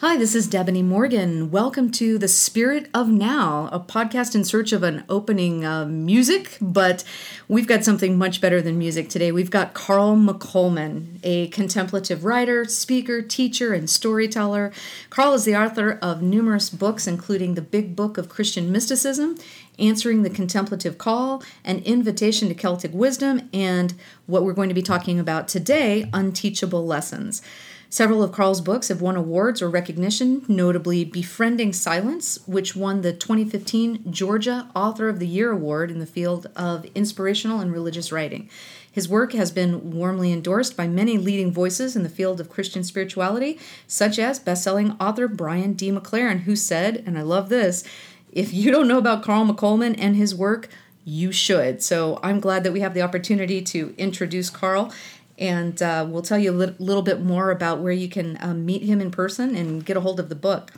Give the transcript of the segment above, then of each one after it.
Hi, this is Debony Morgan. Welcome to The Spirit of Now, a podcast in search of an opening uh, music, but we've got something much better than music today. We've got Carl McColman, a contemplative writer, speaker, teacher, and storyteller. Carl is the author of numerous books, including The Big Book of Christian Mysticism, Answering the Contemplative Call, An Invitation to Celtic Wisdom, and what we're going to be talking about today, Unteachable Lessons. Several of Carl's books have won awards or recognition, notably Befriending Silence, which won the 2015 Georgia Author of the Year Award in the field of inspirational and religious writing. His work has been warmly endorsed by many leading voices in the field of Christian spirituality, such as best-selling author Brian D. McLaren, who said, and I love this, if you don't know about Carl McColman and his work, you should. So I'm glad that we have the opportunity to introduce Carl and uh, we'll tell you a li- little bit more about where you can um, meet him in person and get a hold of the book.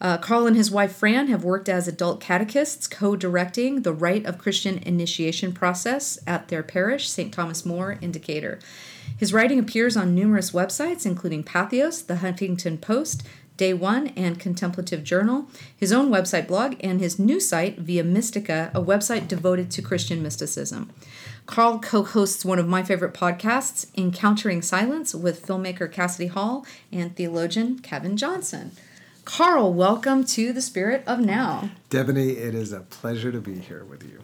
Uh, Carl and his wife Fran have worked as adult catechists, co directing the Rite of Christian Initiation process at their parish, St. Thomas More in Decatur. His writing appears on numerous websites, including Patheos, the Huffington Post, Day One, and Contemplative Journal, his own website blog, and his new site, Via Mystica, a website devoted to Christian mysticism. Carl co hosts one of my favorite podcasts, Encountering Silence, with filmmaker Cassidy Hall and theologian Kevin Johnson. Carl, welcome to the Spirit of Now. Debony, it is a pleasure to be here with you.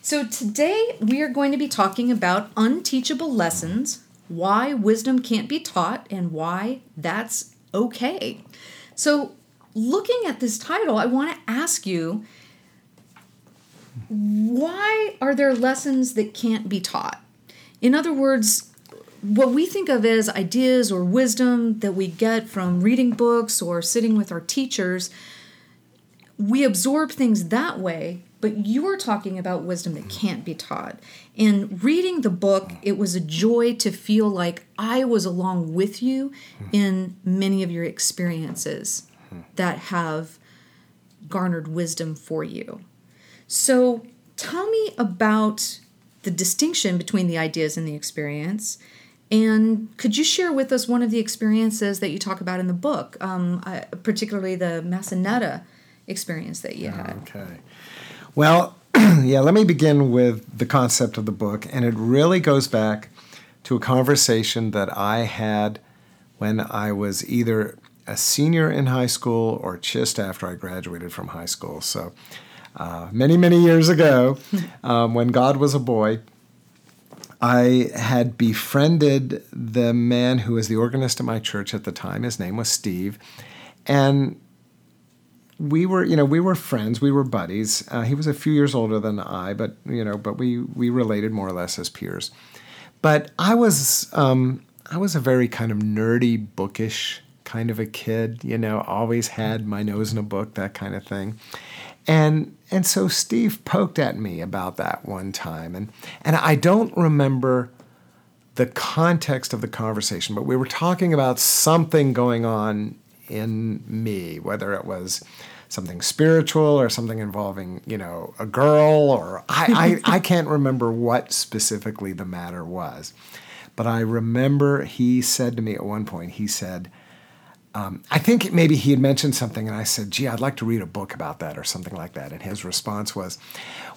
So, today we are going to be talking about unteachable lessons, why wisdom can't be taught, and why that's okay. So, looking at this title, I want to ask you why are there lessons that can't be taught? In other words, what we think of as ideas or wisdom that we get from reading books or sitting with our teachers, we absorb things that way, but you're talking about wisdom that can't be taught. In reading the book, it was a joy to feel like I was along with you in many of your experiences that have garnered wisdom for you. So tell me about the distinction between the ideas and the experience. And could you share with us one of the experiences that you talk about in the book, um, uh, particularly the Massanetta experience that you had? Okay. Well, yeah, let me begin with the concept of the book. And it really goes back to a conversation that I had when I was either a senior in high school or just after I graduated from high school. So uh, many, many years ago, um, when God was a boy, I had befriended the man who was the organist at my church at the time. His name was Steve. And we were, you know, we were friends. We were buddies. Uh, he was a few years older than I, but you know, but we we related more or less as peers. But I was um, I was a very kind of nerdy, bookish kind of a kid. You know, always had my nose in a book, that kind of thing. And and so Steve poked at me about that one time, and and I don't remember the context of the conversation, but we were talking about something going on in me, whether it was something spiritual or something involving, you know, a girl, or I, I, I can't remember what specifically the matter was. But I remember he said to me at one point, he said, um, I think maybe he had mentioned something, and I said, gee, I'd like to read a book about that or something like that. And his response was,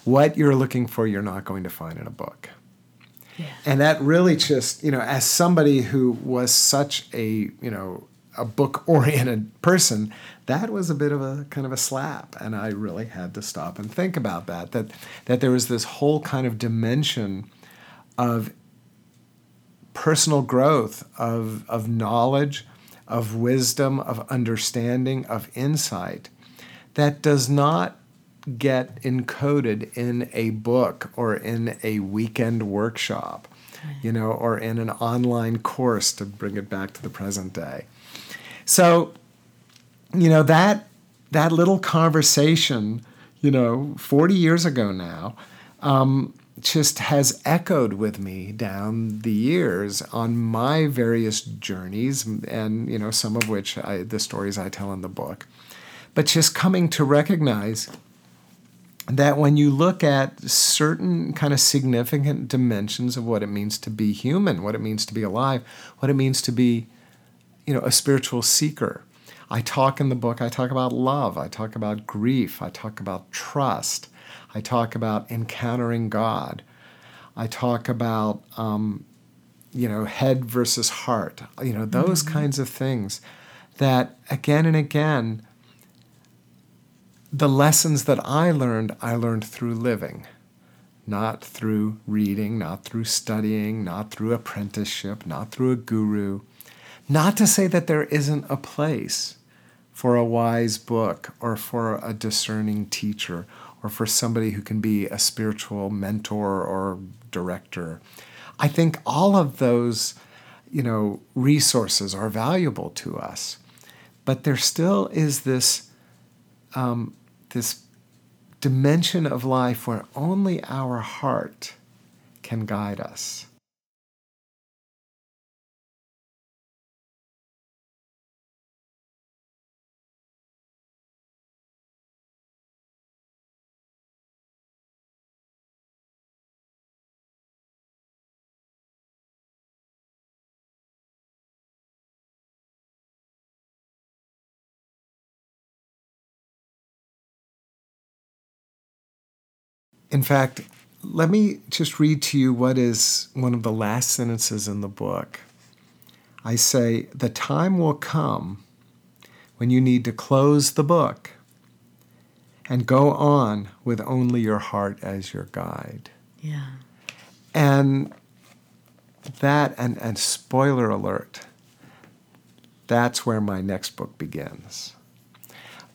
What you're looking for, you're not going to find in a book. Yeah. And that really just, you know, as somebody who was such a, you know, a book oriented person, that was a bit of a kind of a slap. And I really had to stop and think about that, that, that there was this whole kind of dimension of personal growth, of, of knowledge of wisdom, of understanding, of insight that does not get encoded in a book or in a weekend workshop, you know, or in an online course to bring it back to the present day. So, you know, that that little conversation, you know, 40 years ago now, um, just has echoed with me down the years on my various journeys, and you know some of which I, the stories I tell in the book. But just coming to recognize that when you look at certain kind of significant dimensions of what it means to be human, what it means to be alive, what it means to be, you know, a spiritual seeker, I talk in the book, I talk about love, I talk about grief, I talk about trust, I talk about encountering God, I talk about, um, you know, head versus heart, you know, those mm-hmm. kinds of things that again and again, the lessons that I learned, I learned through living, not through reading, not through studying, not through apprenticeship, not through a guru. Not to say that there isn't a place for a wise book or for a discerning teacher or for somebody who can be a spiritual mentor or director. I think all of those, you know, resources are valuable to us, but there still is this um, this dimension of life where only our heart can guide us. In fact, let me just read to you what is one of the last sentences in the book. I say, The time will come when you need to close the book and go on with only your heart as your guide. Yeah. And that, and, and spoiler alert, that's where my next book begins.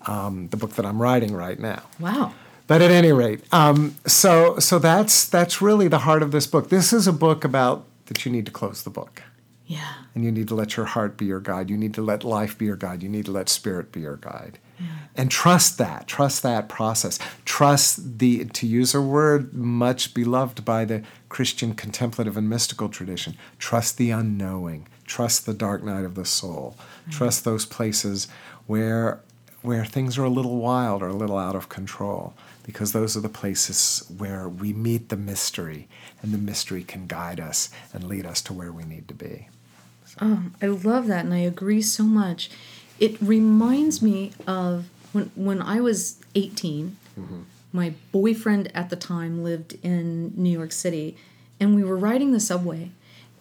Um, the book that I'm writing right now. Wow. But at any rate, um, so so that's that's really the heart of this book. This is a book about that you need to close the book. Yeah. And you need to let your heart be your guide. You need to let life be your guide. You need to let spirit be your guide. Yeah. And trust that. Trust that process. Trust the to use a word much beloved by the Christian contemplative and mystical tradition. Trust the unknowing. Trust the dark night of the soul. Mm-hmm. Trust those places where where things are a little wild or a little out of control because those are the places where we meet the mystery, and the mystery can guide us and lead us to where we need to be. So. Oh, I love that, and I agree so much. It reminds me of when when I was 18. Mm-hmm. My boyfriend at the time lived in New York City, and we were riding the subway.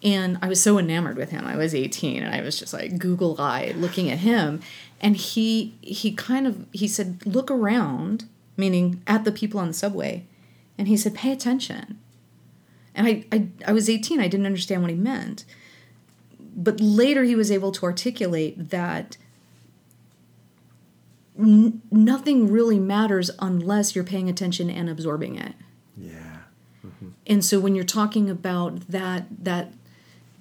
And I was so enamored with him. I was 18 and I was just like Google eyed looking at him. And he he kind of he said, look around meaning at the people on the subway. And he said, pay attention. And I, I, I was 18, I didn't understand what he meant. But later he was able to articulate that n- nothing really matters unless you're paying attention and absorbing it. Yeah. Mm-hmm. And so when you're talking about that, that,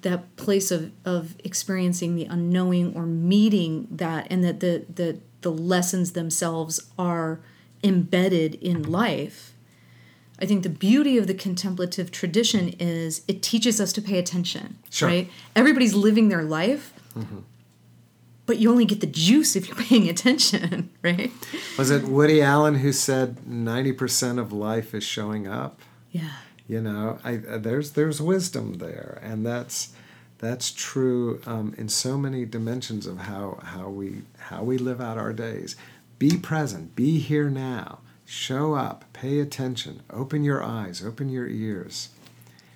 that place of, of experiencing the unknowing or meeting that and that the, the, the lessons themselves are embedded in life. I think the beauty of the contemplative tradition is it teaches us to pay attention. Sure. Right? Everybody's living their life, mm-hmm. but you only get the juice if you're paying attention, right? Was it Woody Allen who said 90% of life is showing up? Yeah. You know, I, uh, there's there's wisdom there, and that's that's true um, in so many dimensions of how how we how we live out our days. Be present, be here now. Show up, pay attention, open your eyes, open your ears.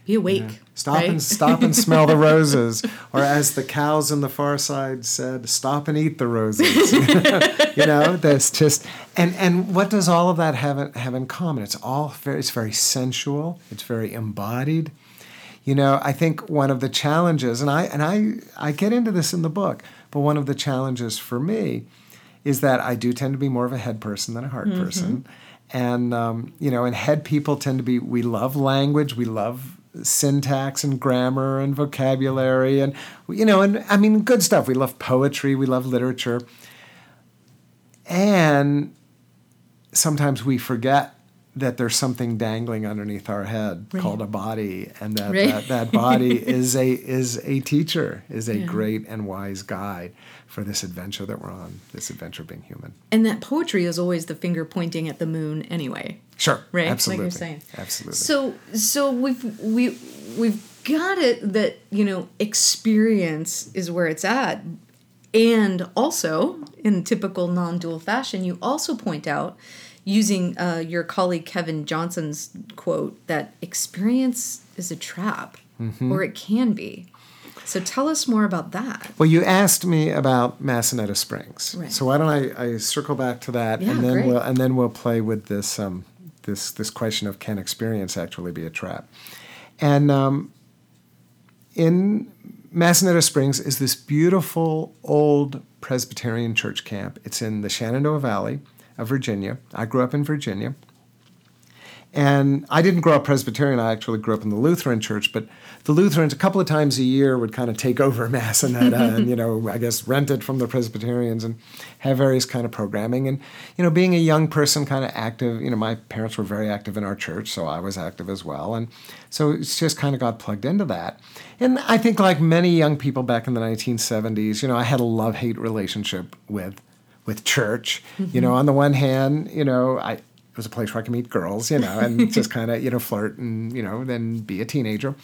Be awake. You know, stop right? and stop and smell the roses, or as the cows in the far side said, stop and eat the roses. you know, that's just and and what does all of that have have in common? It's all very it's very sensual. It's very embodied. You know, I think one of the challenges, and I and I I get into this in the book, but one of the challenges for me is that I do tend to be more of a head person than a heart mm-hmm. person. And, um, you know, and head people tend to be, we love language, we love syntax and grammar and vocabulary and, you know, and I mean, good stuff. We love poetry, we love literature. And sometimes we forget that there's something dangling underneath our head right. called a body and that, right. that, that, body is a is a teacher is a yeah. great and wise guide for this adventure that we're on, this adventure being human. And that poetry is always the finger pointing at the moon anyway. Sure. Right? Absolutely. Like you're saying. Absolutely. So so we've we we've got it that, you know, experience is where it's at. And also, in typical non dual fashion, you also point out, using uh, your colleague Kevin Johnson's quote, that experience is a trap, Mm-hmm. or it can be. So tell us more about that. Well, you asked me about Massanetta Springs, Right. so why don't I, I circle back to that, Yeah, and then great. we'll and then we'll play with this um, this this question of can experience actually be a trap, and um, in Massanetta Springs is this beautiful old Presbyterian church camp. It's in the Shenandoah Valley of Virginia. I grew up in Virginia. And I didn't grow up Presbyterian. I actually grew up in the Lutheran church. But the Lutherans, a couple of times a year, would kind of take over Massanetta and, you know, I guess rent it from the Presbyterians and have various kind of programming. And, you know, being a young person, kind of active, you know, my parents were very active in our church, so I was active as well. And so it's just kind of got plugged into that. And I think, like many young people back in the 1970s, you know, I had a love hate relationship with with church. You know, on the one hand, you know, I it was a place where I could meet girls, you know, and just kind of, you know, flirt and, you know, then be a teenager.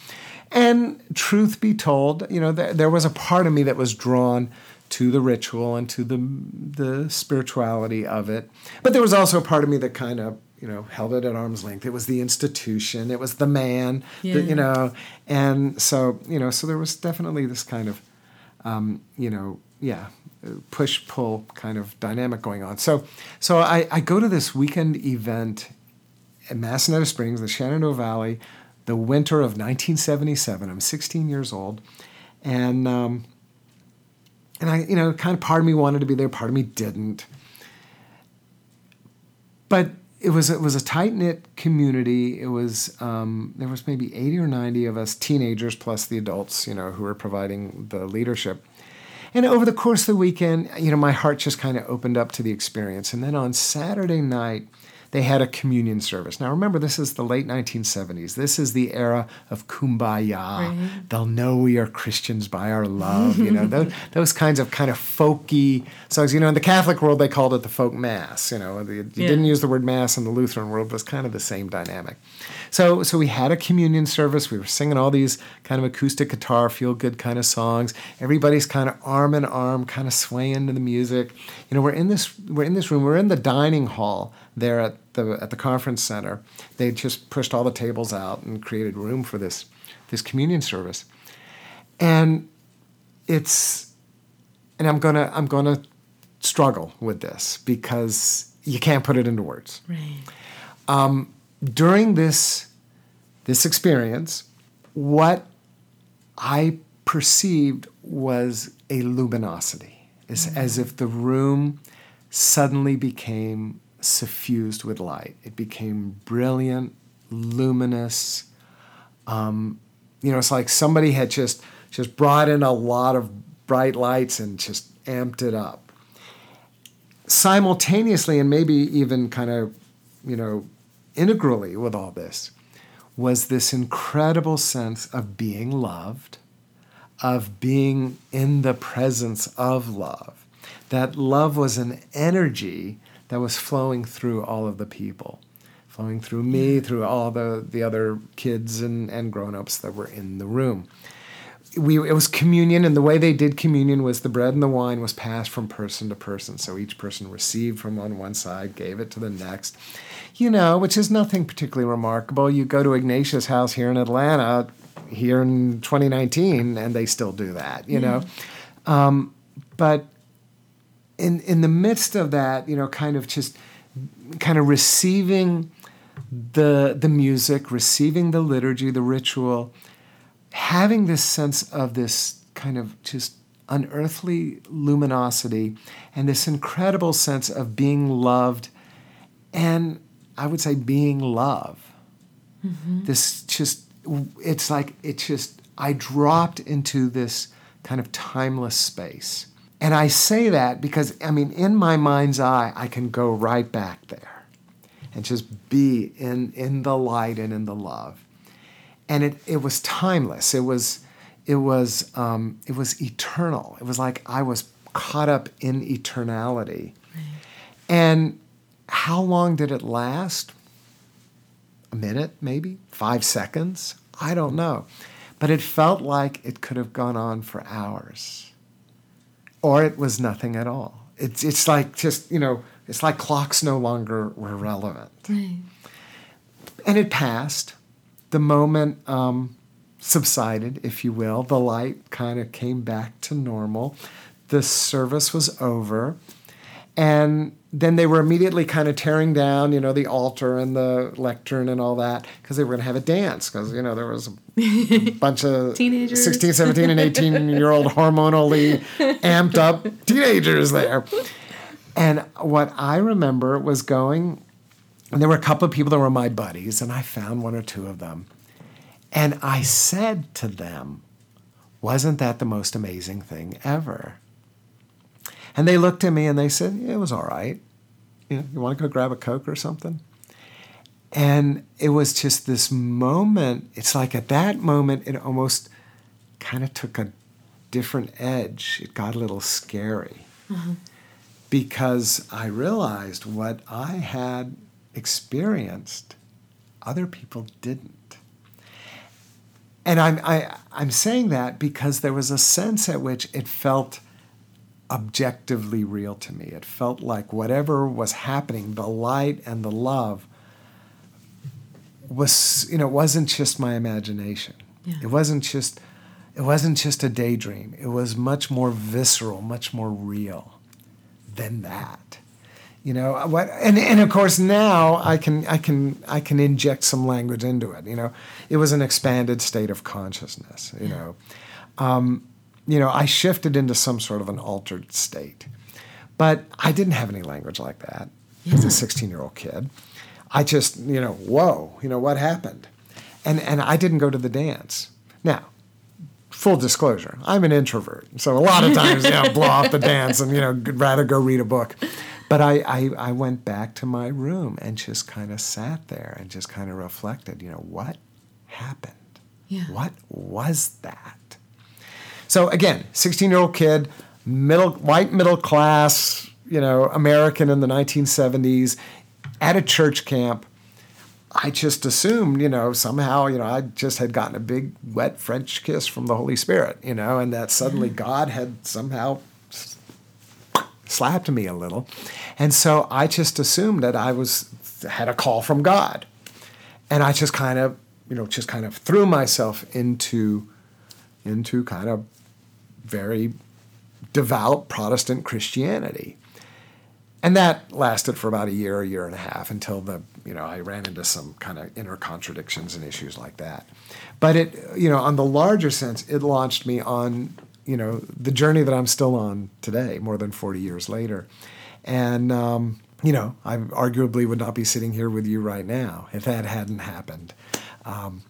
And truth be told, you know, there, there was a part of me that was drawn to the ritual and to the the spirituality of it. But there was also a part of me that kind of, you know, held it at arm's length. It was the institution, it was the man, Yeah. you know, and so, you know, so there was definitely this kind of um, you know, yeah, push pull kind of dynamic going on. So, so I, I go to this weekend event at Massanetta Springs, the Shenandoah Valley, the winter of 1977. I'm 16 years old, and um, and I, you know, kind of part of me wanted to be there, part of me didn't. But it was it was a tight knit community. It was um, there was maybe 80 or 90 of us teenagers plus the adults, you know, who were providing the leadership. And over the course of the weekend, you know, my heart just kind of opened up to the experience. And then on Saturday night, they had a communion service. Now remember, this is the late 1970s. This is the era of kumbaya. Right. They'll know we are Christians by our love. You know, those, those kinds of kind of folky songs. You know, in the Catholic world, they called it the folk mass. You know, you Yeah. didn't use the word mass in the Lutheran world, but it's kind of the same dynamic. So, so we had a communion service. We were singing all these kind of acoustic guitar, feel good kind of songs. Everybody's kind of arm in arm, kind of swaying to the music. You know, we're in this we're in this room. We're in the dining hall there at the at the conference center. They just pushed all the tables out and created room for this this communion service. And it's and I'm gonna I'm gonna struggle with this because you can't put it into words Right. Um, during this this experience, what I perceived was a luminosity. It's as if the room suddenly became suffused with light. It became brilliant, luminous. Um, you know, it's like somebody had just just brought in a lot of bright lights and just amped it up simultaneously and maybe even kind of you know integrally with all this was this incredible sense of being loved of being in the presence of love that love was an energy that was flowing through all of the people flowing through me through all the, the other kids and, and grown-ups that were in the room we it was communion and the way they did communion was the bread and the wine was passed from person to person. So each person received from on one side gave it to the next. You know which is nothing particularly remarkable. You go to ignatius house here in atlanta here in 2019 and they still do that you know? Um, but in in the midst of that you know kind of just kind of receiving the the music receiving the liturgy the ritual having this sense of this kind of just unearthly luminosity and this incredible sense of being loved and I would say being love. Mm-hmm. This just, it's like, it just, I dropped into this kind of timeless space. And I say that because, I mean, in my mind's eye, I can go right back there and just be in, in the light and in the love and it, it was timeless. It was it was um, it was eternal. It was like I was caught up in eternality. And how long did it last? A minute, maybe five seconds. I don't know, but it felt like it could have gone on for hours. or it was nothing at all. It's it's like just you know it's like clocks no longer were relevant. Right. And it passed. The moment um, subsided, if you will. The light kind of came back to normal. The service was over. And then they were immediately kind of tearing down, you know, the altar and the lectern and all that because they were going to have a dance because, you know, there was a bunch of Teenagers. 16, 17, and 18 year old hormonally amped up teenagers there. And what I remember was going, and there were a couple of people that were my buddies, and I found one or two of them. And I said to them, Wasn't that the most amazing thing ever? And they looked at me and they said, yeah, It was all right. You, know, you want to go grab a Coke or something? And it was just this moment. It's like at that moment, it almost kind of took a different edge. It got a little scary mm-hmm. because I realized what I had experienced, other people didn't. And I'm, I, I'm saying that because there was a sense at which it felt objectively real to me. It felt like whatever was happening, the light and the love, was you know it wasn't just my imagination. Yeah. It wasn't just it wasn't just a daydream. It was much more visceral, much more real than that. You know what? And and of course now I can I can I can inject some language into it. You know, it was an expanded state of consciousness. You know, um, you know I shifted into some sort of an altered state, but I didn't have any language like that as a 16 year old kid. I just you know whoa you know what happened, and and I didn't go to the dance. Now full disclosure, I'm an introvert, so a lot of times, you know, blow off the dance and you know, rather go read a book. But I, I, I went back to my room and just kind of sat there and just kind of reflected. You know, what happened? Yeah. What was that? So again, 16 year old kid, middle white middle class, you know, American in the 1970s, at a church camp. I just assumed, you know, somehow, you know, I just had gotten a big wet French kiss from the Holy Spirit, you know, and that suddenly God had somehow slapped me a little. And so I just assumed that I was had a call from God. And I just kind of, you know, just kind of threw myself into into kind of very devout Protestant Christianity. And that lasted for about a year, a year and a half until the, you know, I ran into some kind of inner contradictions and issues like that. But it, you know, on the larger sense, it launched me on, you know, the journey that I'm still on today, more than 40 years later. And, um, you know, I arguably would not be sitting here with you right now if that hadn't happened. Um,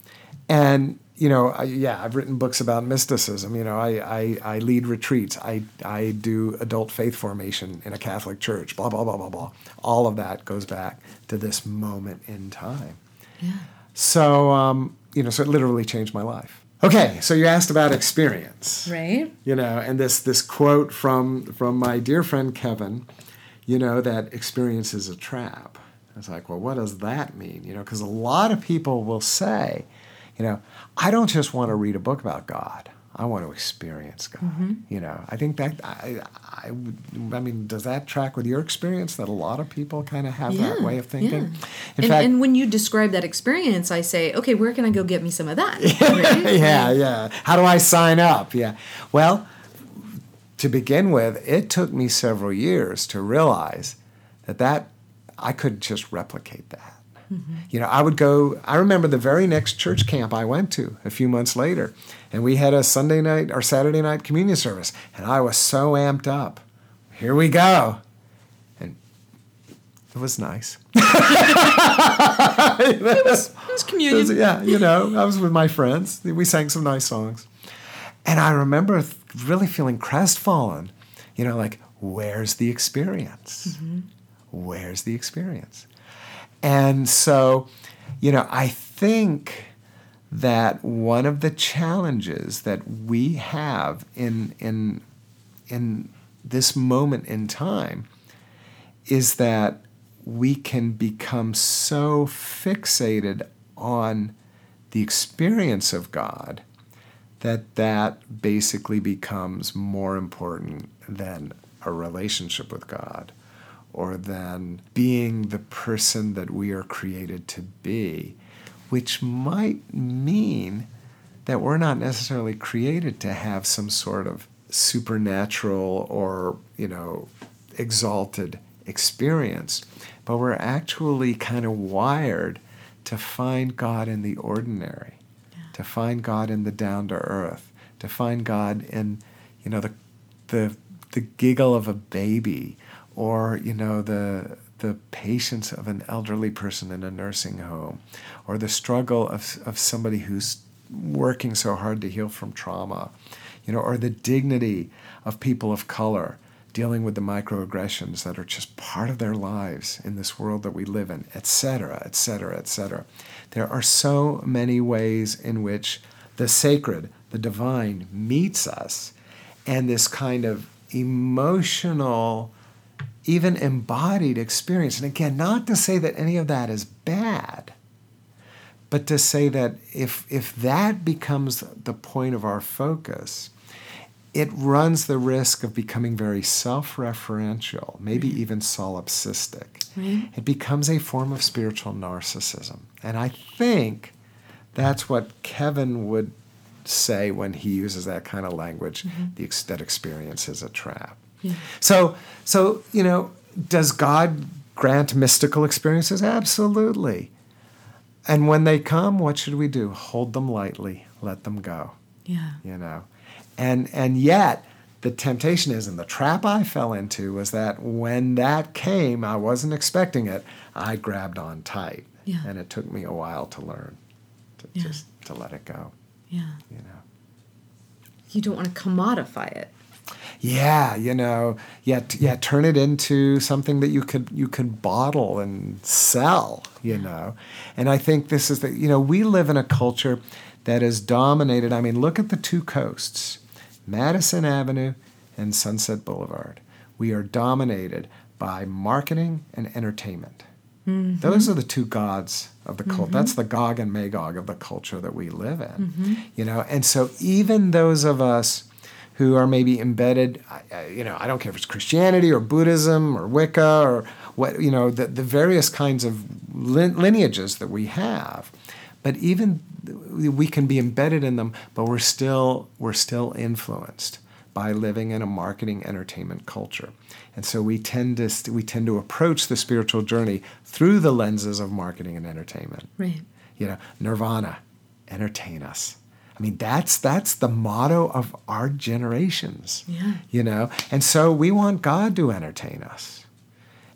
and you know, I, yeah, I've written books about mysticism. You know, I, I, I lead retreats. I, I do adult faith formation in a Catholic church. Blah blah blah blah blah. All of that goes back to this moment in time. Yeah. So, um, you know, so it literally changed my life. Okay, so you asked about experience, Right. you know, and this this quote from from my dear friend Kevin, you know, that experience is a trap. It's like, well, what does that mean? You know, because a lot of people will say, you know, I don't just want to read a book about God. I want to experience God. Mm-hmm. You know, I think that I, I, would- I mean, does that track with your experience? That a lot of people kind of have that way of thinking. Yeah. In and, fact, and when you describe that experience, I say, okay, where can I go get me some of that? Right? yeah, yeah. How do I sign up? Yeah. Well, to begin with, it took me several years to realize that that I could just replicate that. You know, I would go. I remember the very next church camp I went to a few months later, and we had a Sunday night or Saturday night communion service, and I was so amped up. Here we go, and it was nice. It was It was- communion. yeah, you know, I was with my friends. We sang some nice songs. And I remember really feeling crestfallen, you know, like, where's the experience? Mm-hmm. Where's the experience? And so, you know, I think that one of the challenges that we have in, in, in this moment in time is that we can become so fixated on the experience of God that that basically becomes more important than a relationship with God or than being the person that we are created to be, which might mean that we're not necessarily created to have some sort of supernatural or, you know, exalted experience, but we're actually kind of wired to find God in the ordinary, yeah. to find God in the down to earth, to find God in, you know, the the the giggle of a baby or, you know, the the patience of an elderly person in a nursing home, or the struggle of, of somebody who's working so hard to heal from trauma, you know, or the dignity of people of color dealing with the microaggressions that are just part of their lives in this world that we live in, etc., etc., etc. There are so many ways in which the sacred, the divine, meets us, and this kind of emotional, even embodied experience. And again, not to say that any of that is bad, but to say that if, if that becomes the point of our focus, it runs the risk of becoming very self referential, maybe even solipsistic. Right. It becomes a form of spiritual narcissism. And I think that's what Kevin would say when he uses that kind of language mm-hmm. the, that experience is a trap. Yeah. So, so, you know, does God grant mystical experiences? Absolutely. And when they come, what should we do? Hold them lightly, let them go. Yeah. You know, and and yet the temptation is, and the trap I fell into was that when that came, I wasn't expecting it. I grabbed on tight, yeah. and it took me a while to learn to yeah. just to let it go. Yeah, you know, you don't want to commodify it. Yeah, you know, yeah, yeah, turn it into something that you could you could bottle and sell. You know, and I think this is the you know we live in a culture that is dominated. I mean, look at the two coasts Madison Avenue and Sunset Boulevard. We are dominated by marketing and entertainment. Mm-hmm. Those are the two gods of the cult. Mm-hmm. That's the Gog and Magog of the culture that we live in. Mm-hmm. You know, and so even those of us who are maybe embedded, you know, I don't care if it's Christianity or Buddhism or Wicca or what, you know, the, the various kinds of lineages that we have. But even we can be embedded in them, but we're still we're still influenced by living in a marketing entertainment culture. And so we tend to we tend to approach the spiritual journey through the lenses of marketing and entertainment. Right. You know, nirvana, entertain us. I mean, that's that's the motto of our generations. Yeah. You know, and so we want God to entertain us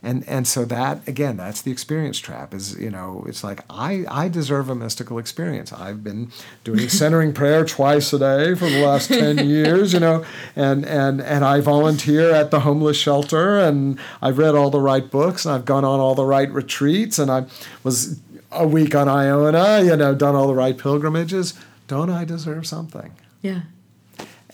and and so that again that's the experience trap is you know it's like i i deserve a mystical experience i've been doing centering prayer twice a day for the last 10 years you know and and and i volunteer at the homeless shelter and i've read all the right books and i've gone on all the right retreats and i was a week on iona you know done all the right pilgrimages don't i deserve something yeah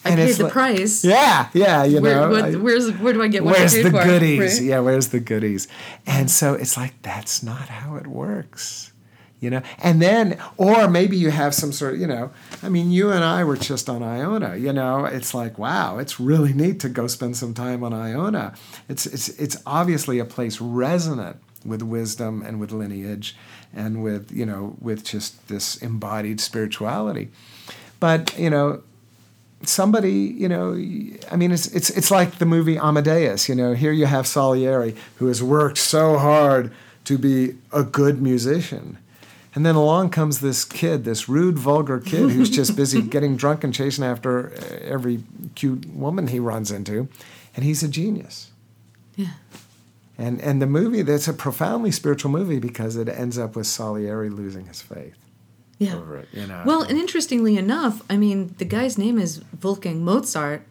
I and paid the like, price. Yeah, yeah, you where, know. What, where's where do I get what where's I the for? goodies? Right? Yeah, where's the goodies? And so it's like that's not how it works, you know. And then, or maybe you have some sort of, you know. I mean, you and I were just on Iona. You know, it's like wow, it's really neat to go spend some time on Iona. It's it's it's obviously a place resonant with wisdom and with lineage, and with you know with just this embodied spirituality. But you know, somebody, you know, I mean, it's, it's, it's like the movie Amadeus, you know, here you have Salieri who has worked so hard to be a good musician. And then along comes this kid, this rude, vulgar kid who's just busy getting drunk and chasing after every cute woman he runs into. And he's a genius. Yeah. And, and the movie, that's a profoundly spiritual movie because it ends up with Salieri losing his faith yeah. over it. You know. Well, and interestingly enough, I mean, the guy's name is Wolfgang Mozart,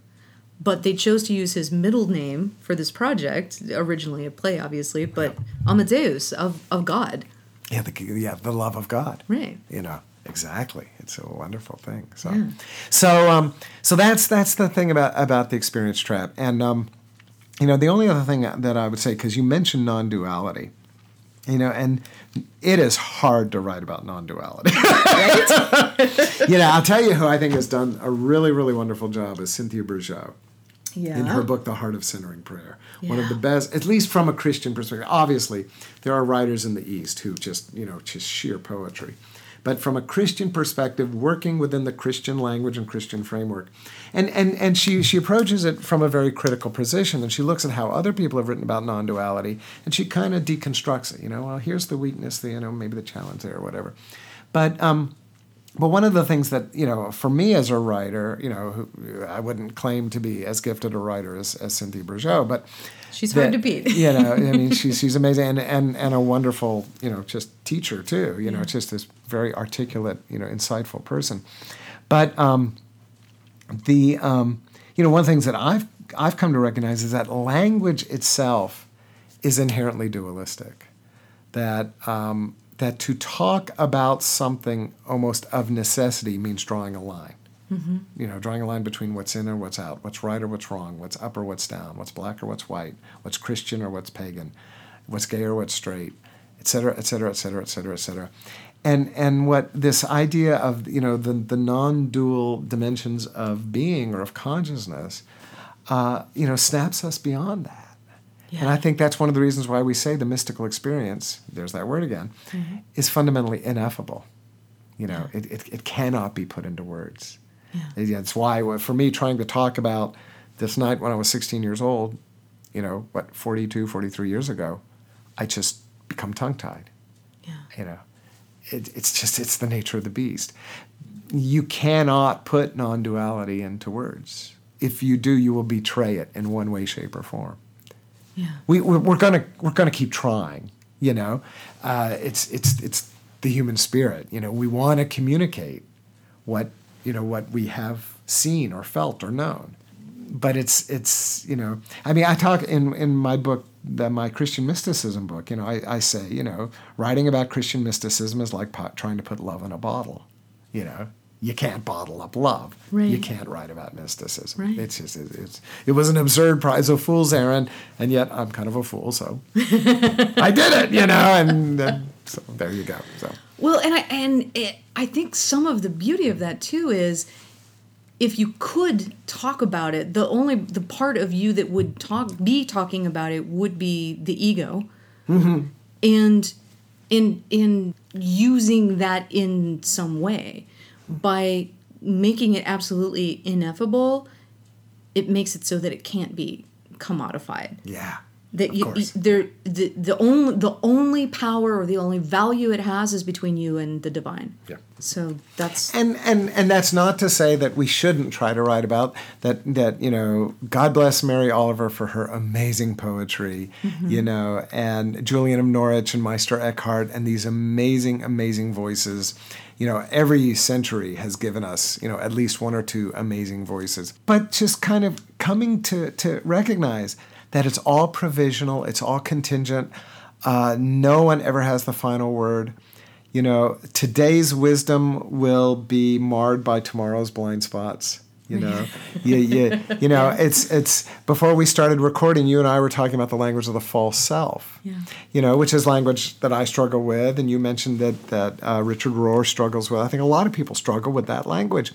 but they chose to use his middle name for this project. Originally a play, obviously, but yeah. Amadeus of of God. Yeah, the yeah the love of God. Right. You know exactly. It's a wonderful thing. So, yeah. so um, so that's that's the thing about about the experience trap, and um, you know, the only other thing that I would say because you mentioned non-duality You know, and it is hard to write about non-duality. you know, I'll tell you who I think has done a really, really wonderful job is Cynthia Bourgeault Yeah. in her book the heart of centering prayer. One of the best at least from a christian perspective. Obviously there are writers in the east who just you know just sheer poetry but from a christian perspective working within the christian language and christian framework. And and and she she approaches it from a very critical position and she looks at how other people have written about non-duality and she kind of deconstructs it you know well here's the weakness the you know maybe the challenge there or whatever. But um but one of the things that you know, for me as a writer, you know, who, I wouldn't claim to be as gifted a writer as, as Cynthia Bourgeault, but She's hard to beat. you know, I mean, she's she's amazing and, and and a wonderful, you know, just teacher too. You know, just this very articulate, you know, insightful person. But um, the um, you know, one of the things that I've I've come to recognize is that language itself is inherently dualistic. That um, that to talk about something almost of necessity means drawing a line. You know, drawing a line between what's in or what's out, what's right or what's wrong, what's up or what's down, what's black or what's white, what's Christian or what's pagan, what's gay or what's straight, et cetera, et cetera, et cetera, et cetera, et cetera. And and what this idea of you know the the non-dual dimensions of being or of consciousness, uh, you know, snaps us beyond that. And I think that's one of the reasons why we say the mystical experience, there's that word again, mm-hmm. is fundamentally ineffable. You know, it, it, it cannot be put into words. Yeah. It's why, for me, trying to talk about this night when I was 16 years old, you know, what, 42, 43 years ago, I just become tongue tied. Yeah. You know, it, it's just, it's the nature of the beast. You cannot put non duality into words. If you do, you will betray it in one way, shape, or form Yeah. we, we're, we're gonna we're gonna keep trying. You know, uh, it's it's it's the human spirit. You know, we want to communicate what you know what we have seen or felt or known, but it's it's you know. I mean, I talk in in my book, the, my Christian mysticism book. You know, I, I say you know, writing about Christian mysticism is like pot, trying to put love in a bottle. You know. You can't bottle up love. You can't write about mysticism. Right. It's just it, it's it was an absurd prize of fool's errand, and yet I'm kind of a fool, so I did it, you know, and uh, so there you go. So Well, and I and it, I think some of the beauty of that too is if you could talk about it, the only the part of you that would talk be talking about it would be the ego, and in in using that in some way by making it absolutely ineffable, it makes it so that it can't be commodified yeah, that you, course. there the the only the only power or the only value it has is between you and the divine. Yeah. So that's and and and that's not to say that we shouldn't try to write about that. That you know, God bless Mary Oliver for her amazing poetry, mm-hmm. you know, and Julian of Norwich and Meister Eckhart and these amazing, amazing voices. You know, every century has given us, you know, at least one or two amazing voices. But just kind of coming to to recognize that it's all provisional, it's all contingent. Uh, no one ever has the final word you know today's wisdom will be marred by tomorrow's blind spots you know? You, you, you know it's it's before we started recording you and i were talking about the language of the false self. Yeah. you know which is language that i struggle with and you mentioned that that uh, richard rohr struggles with. I think a lot of people struggle with that language.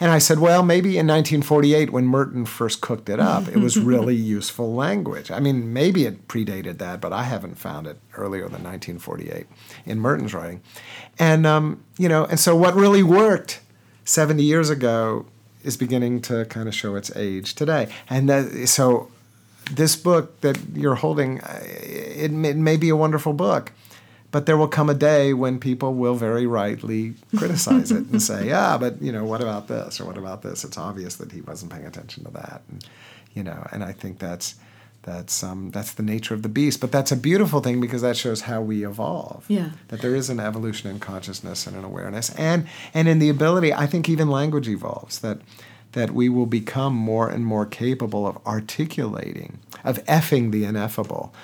And i said well maybe in 1948 when merton first cooked it up it was really useful language. I mean maybe it predated that but i haven't found it earlier than 1948 in merton's writing. And um, you know and so what really worked 70 years ago is beginning to kind of show its age today. And that, so this book that you're holding uh, it may, it may be a wonderful book but there will come a day when people will very rightly criticize it and say yeah but you know what about this or what about this? It's obvious that he wasn't paying attention to that. And you know and i think that's that's um, that's the nature of the beast. But that's a beautiful thing because that shows how we evolve. Yeah. that there is an evolution in consciousness and in awareness. And and in the ability i think even language evolves that that we will become more and more capable of articulating of effing the ineffable.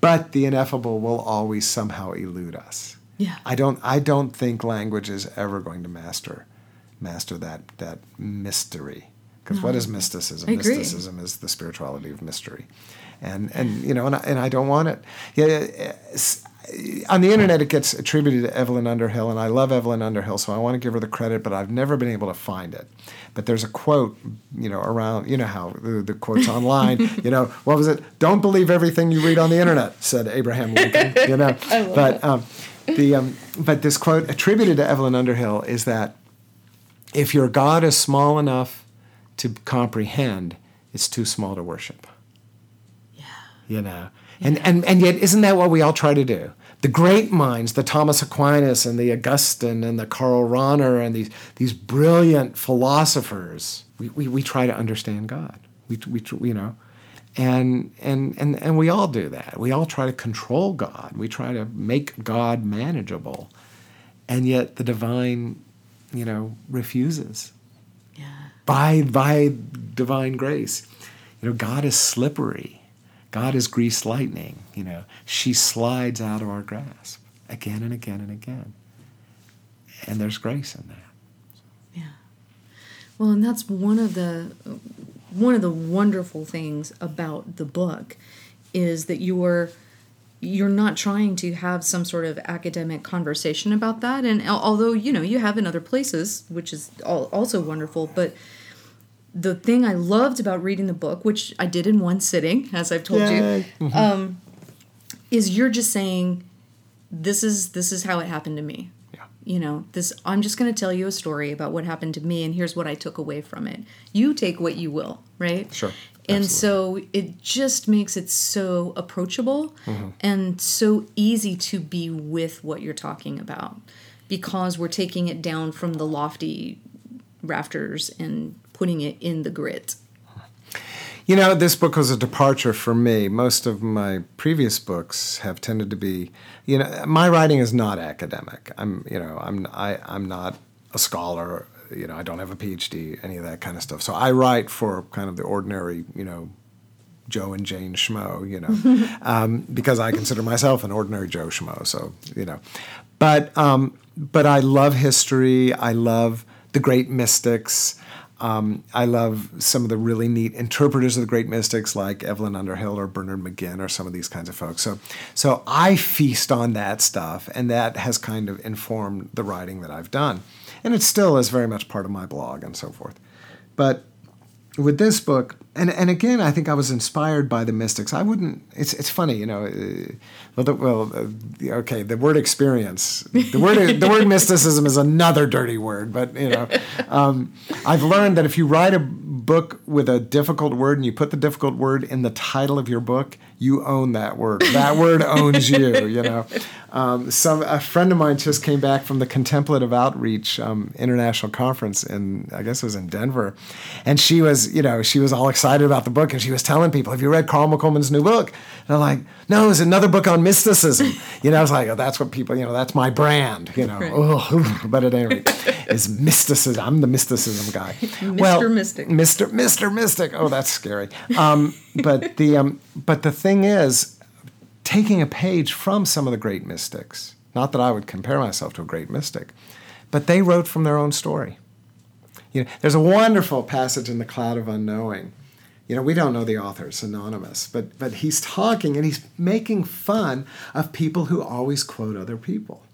But the ineffable will always somehow elude us. Yeah. i don't i don't think language is ever going to master master that that mystery because what is mysticism I agree. mysticism is the spirituality of mystery and and you know and I, and I don't want it yeah on the internet it gets attributed to Evelyn Underhill, and I love Evelyn Underhill, so I want to give her the credit, but I've never been able to find it. But there's a quote, you know, around, you know how the, the quotes online, you know, what was it? Don't believe everything you read on the internet, said Abraham Lincoln, you know. but um, the um, but this quote attributed to Evelyn Underhill is that if your God is small enough to comprehend, it's too small to worship. Yeah. You know. And, and, and yet, isn't that what we all try to do? The great minds, the Thomas Aquinas and the Augustine and the Karl Rahner and these, these brilliant philosophers, we, we, we try to understand God. We, we, you know, and, and, and, and we all do that. We all try to control God. We try to make God manageable. And yet the divine, you know, refuses. Yeah. By, by divine grace. You know, God is slippery. God is greased lightning, you know. She slides out of our grasp again and again and again. And there's grace in that. Yeah. Well, and that's one of the one of the wonderful things about the book is that you're you're not trying to have some sort of academic conversation about that and although you know you have in other places which is also wonderful but the thing I loved about reading the book, which I did in one sitting, as I've told Yay. you, mm-hmm. um, is you're just saying, this is this is how it happened to me. Yeah. You know, this I'm just going to tell you a story about what happened to me, and here's what I took away from it. You take what you will, right? Sure. And Absolutely. so it just makes it so approachable mm-hmm. and so easy to be with what you're talking about because we're taking it down from the lofty rafters and putting it in the grit? You know, this book was a departure for me. Most of my previous books have tended to be, you know, my writing is not academic. I'm, you know, I'm I, I'm not a scholar. You know, I don't have a PhD, any of that kind of stuff. So I write for kind of the ordinary, you know, Joe and Jane Schmo, you know, um, because I consider myself an ordinary Joe Schmo. So you know, but um, but I love history. I love the great mystics. Um, I love some of the really neat interpreters of the great mystics like Evelyn Underhill or Bernard McGinn or some of these kinds of folks. So, so I feast on that stuff, and that has kind of informed the writing that I've done. And it still is very much part of my blog and so forth. But with this book, and and again, I think I was inspired by the mystics. I wouldn't. It's it's funny, you know. Uh, well, the, well, uh, okay. The word experience, the word the word mysticism is another dirty word, but you know, um, I've learned that if you write a book with a difficult word and you put the difficult word in the title of your book, you own that word. That word owns you. You know, um, some a friend of mine just came back from the Contemplative Outreach um, International Conference in I guess it was in Denver, and she was you know she was all excited about the book and she was telling people, "Have you read Carl McColman's new book?" And I'm like, "No, it's another book on mysticism." You know, I was like, oh, "That's what people you know that's my brand." You know, right. oh, but at any rate, is mysticism. I'm the mysticism guy. Mr. Well, Mystic. Mr. Mr. Mystic. Oh, that's scary. Um, but the um, but the thing is taking a page from some of the great mystics. Not that I would compare myself to a great mystic, but they wrote from their own story. You know, there's a wonderful passage in The Cloud of Unknowing. You know, we don't know the author, it's anonymous, but, but he's talking and he's making fun of people who always quote other people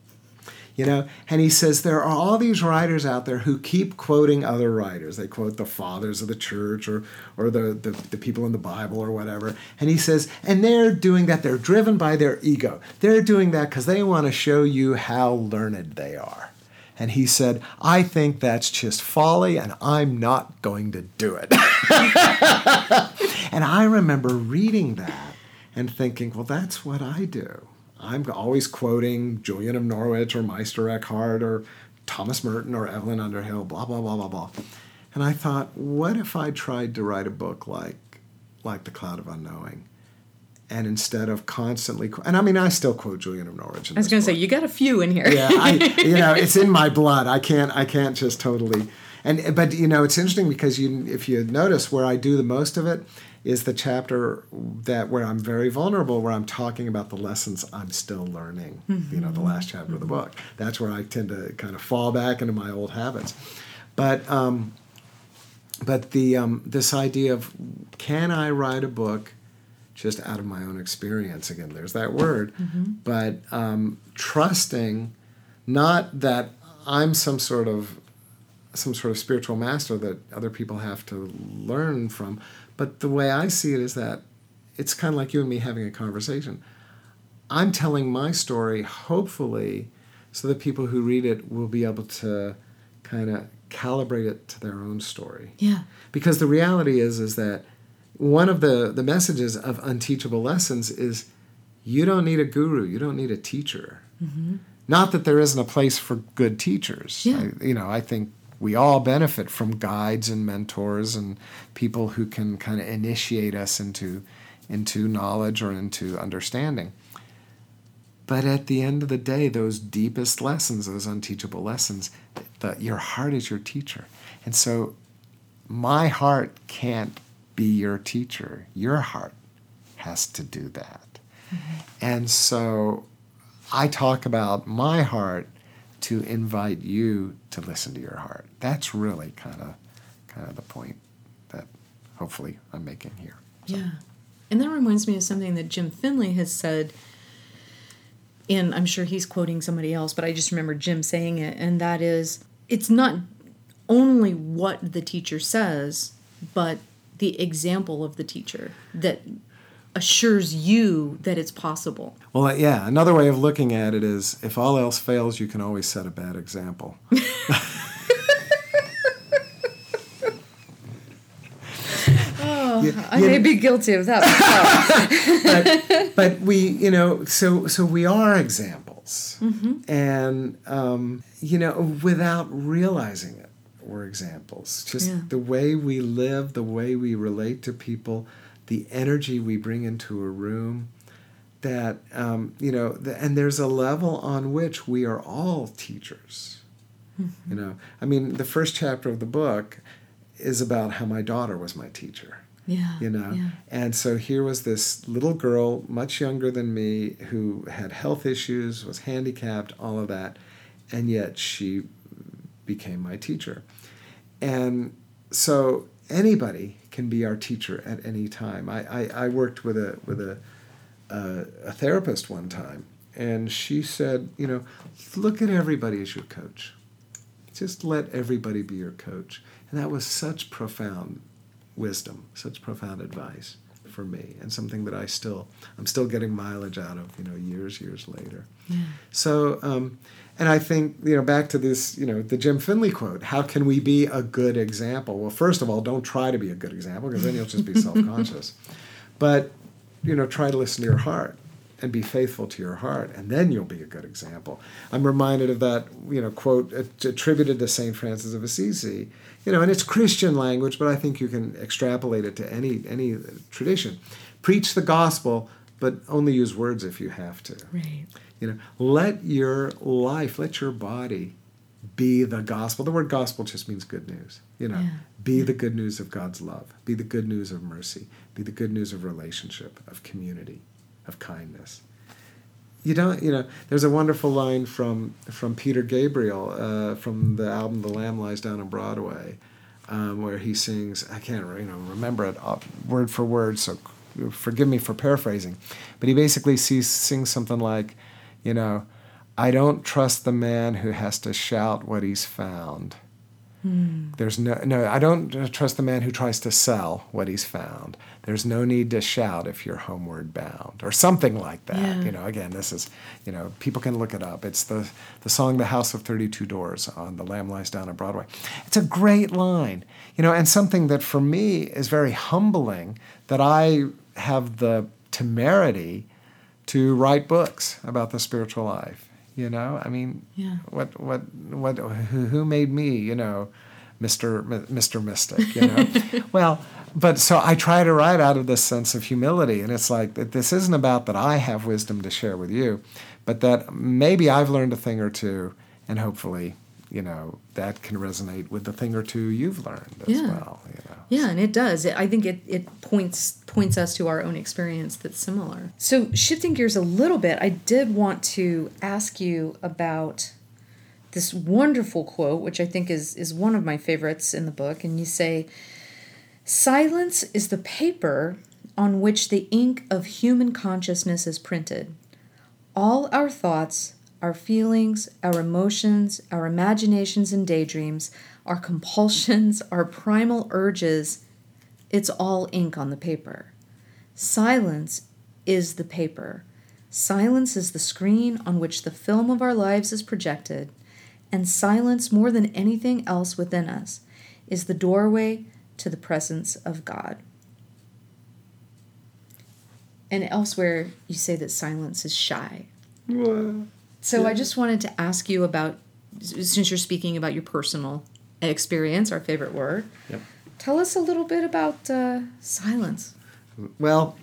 you know? And he says there are all these writers out there who keep quoting other writers. They quote the fathers of the church or or the, the, the people in the bible or whatever. And he says and they're doing that. They're driven by their ego. They're doing that because they want to show you how learned they are. And he said, I think that's just folly and I'm not going to do it. and I remember reading that and thinking, well, that's what I do. I'm always quoting Julian of Norwich or Meister Eckhart or Thomas Merton or Evelyn Underhill, blah, blah, blah, blah, blah. And I thought, what if I tried to write a book like, like The Cloud of Unknowing? And instead of constantly, and I mean, I still quote Julian of Norwich. I was going to say, you got a few in here. yeah, I, you know, it's in my blood. I can't, I can't just totally. And but you know, it's interesting because you, if you notice where I do the most of it, is the chapter that where I'm very vulnerable, where I'm talking about the lessons I'm still learning. Mm-hmm. You know, the last chapter mm-hmm. of the mm-hmm. book. That's where I tend to kind of fall back into my old habits. But um, but the um, this idea of can I write a book just out of my own experience. Again, there's that word, but um, trusting not that I'm some sort of some sort of spiritual master that other people have to learn from, but the way I see it is that it's kind of like you and me having a conversation. I'm telling my story, hopefully, so that people who read it will be able to kind of calibrate it to their own story. Yeah. Because the reality is, is that one of the, the messages of unteachable lessons is you don't need a guru, you don't need a teacher. Mm-hmm. Not that there isn't a place for good teachers. Yeah. I, you know, I think we all benefit from guides and mentors and people who can kind of initiate us into into knowledge or into understanding. But at the end of the day, those deepest lessons, those unteachable lessons, the, your heart is your teacher. And so my heart can't be your teacher. Your heart has to do that. Mm-hmm. And so I talk about my heart to invite you to listen to your heart. That's really kind of kind of the point that hopefully I'm making here. Yeah. And that reminds me of something that Jim Finley has said. And I'm sure he's quoting somebody else, but I just remember Jim saying it. And that is it's not only what the teacher says, but the example of the teacher that assures you that it's possible. Well, yeah, another way of looking at it is if all else fails, you can always set a bad example. Oh I may be guilty of that. but, but we, you know, so so we are examples, and um, you know, without realizing it, we're examples. Just Yeah. the way we live, the way we relate to people, the energy we bring into a room. That um, you know, the, and there's a level on which we are all teachers. You know, I mean, the first chapter of the book is about how my daughter was my teacher yeah. you know Yeah. and so here was this little girl much younger than me who had health issues was handicapped all of that and yet she became my teacher and so anybody can be our teacher at any time. I, I, I worked with a with a, a a therapist one time and she said you know look at everybody as your coach. Just let everybody be your coach. And that was such profound wisdom, such profound advice for me, and something that I still I'm still getting mileage out of, you know, years years later. Yeah. So, um, and I think you know back to this, you know, the Jim Finley quote: "How can we be a good example?" Well, first of all, don't try to be a good example because then you'll just be self-conscious. But you know, try to listen to your heart and be faithful to your heart, and then you'll be a good example. I'm reminded of that, you know, quote uh, attributed to Saint Francis of Assisi. You know, and it's Christian language, but I think you can extrapolate it to any any tradition. Preach the gospel, but only use words if you have to. Right. You know, let your life, let your body be the gospel. The word gospel just means good news. You know, Yeah. be the good news of God's love, be the good news of mercy, be the good news of relationship, of community, of kindness. You don't, you know, there's a wonderful line from from Peter Gabriel uh, from the album "The Lamb Lies Down on Broadway," um, where he sings. I can't, you know, remember it uh, word for word, so forgive me for paraphrasing. But he basically sees, sings something like, you know, I don't trust the man who has to shout what he's found. There's no no. I don't trust the man who tries to sell what he's found. There's no need to shout if you're homeward bound, or something like that. Yeah. You know, again, this is you know people can look it up. It's the the song "The House of Thirty Two Doors" on "The Lamb Lies Down" on Broadway. It's a great line, you know, and something that for me is very humbling that I have the temerity to write books about the spiritual life. You know, I mean, Yeah. what what what who, who made me you know mr Mi- mr mystic you know well but so i try to write out of this sense of humility and it's like that this isn't about that i have wisdom to share with you but that maybe i've learned a thing or two and hopefully you know that can resonate with the thing or two you've learned as Yeah. well you know Yeah, and it does. I think it, it points points us to our own experience that's similar. So shifting gears a little bit, I did want to ask you about this wonderful quote, which I think is is one of my favorites in the book, and you say, "Silence is the paper on which the ink of human consciousness is printed. All our thoughts, our feelings, our emotions, our imaginations and daydreams, our compulsions, our primal urges, it's all ink on the paper. Silence is the paper. Silence is the screen on which the film of our lives is projected, and silence, more than anything else within us, is the doorway to the presence of God. And elsewhere, you say that silence is shy. So I just wanted to ask you about, since you're speaking about your personal experience, our favorite word, Yep. tell us a little bit about uh, silence, Well,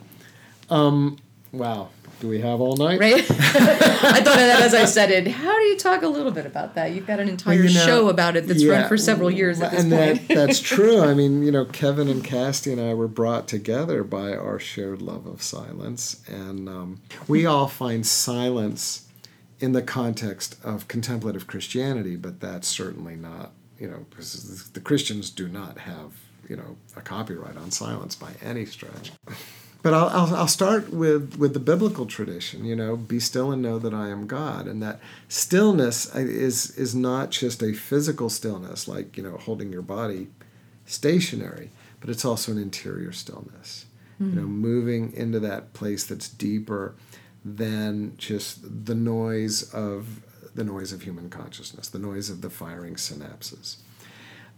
um, wow. Do we have all night? right? I thought of that as I said it. How do you talk a little bit about that? You've got an entire you know, show about it that's yeah, run for several years at this point. and point. That, that's true. I mean, you know, Kevin and Cassidy and I were brought together by our shared love of silence, and um, we all find silence in the context of contemplative Christianity, but that's certainly not, you know, because the Christians do not have, you know, a copyright on silence by any stretch. But I'll, I'll, I'll start with, with the biblical tradition, you know, be still and know that I am God. And that stillness is, is not just a physical stillness, like, you know, holding your body stationary, but it's also an interior stillness, you know, moving into that place that's deeper than just the noise of the noise of human consciousness, the noise of the firing synapses.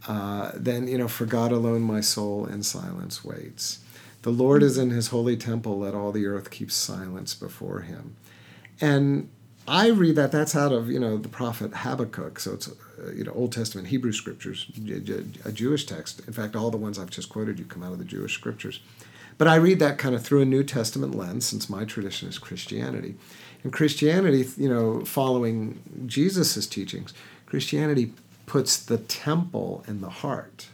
Uh, then, you know, for God alone my soul in silence waits. The Lord is in his holy temple, let all the earth keep silence before him. And I read that that's out of, you know, the prophet Habakkuk. So it's, uh, you know, Old Testament Hebrew scriptures, a Jewish text. In fact, all the ones I've just quoted you come out of the Jewish scriptures. But I read that kind of through a New Testament lens since my tradition is Christianity. And Christianity, you know, following Jesus' teachings, Christianity puts the temple in the heart.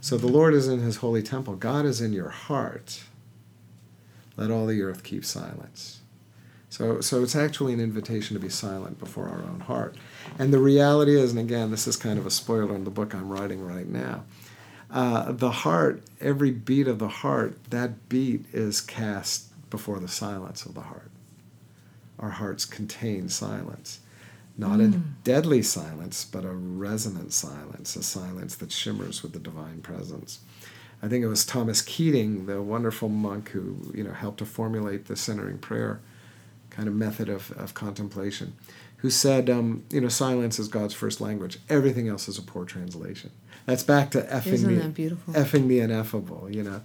So the Lord is in his holy temple. God is in your heart. Let all the earth keep silence. So, so it's actually an invitation to be silent before our own heart. And the reality is, and again, this is kind of a spoiler in the book I'm writing right now. Uh, the heart, every beat of the heart, that beat is cast before the silence of the heart. Our hearts contain silence. Not a deadly silence, but a resonant silence, a silence that shimmers with the divine presence. I think it was Thomas Keating, the wonderful monk who you know helped to formulate the centering prayer kind of method of, of contemplation, who said, um, you know, silence is God's first language. Everything else is a poor translation. That's back to effing the effing the ineffable. You know,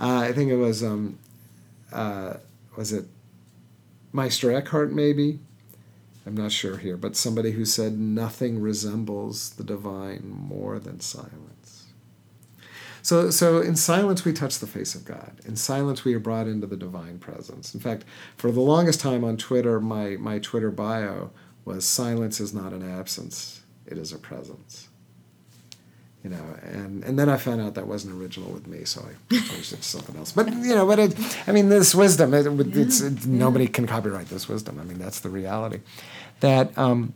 uh, I think it was um, uh, was it Meister Eckhart maybe. I'm not sure here, but somebody who said nothing resembles the divine more than silence. So, so in silence we touch the face of God. In silence we are brought into the divine presence. In fact, for the longest time on Twitter, my, my Twitter bio was silence is not an absence, it is a presence. You know, and, and then I found out that wasn't original with me, so I changed it to something else. But you know, but it, I mean, this wisdom, it, it's, it, nobody can copyright this wisdom. I mean, that's the reality. That, um,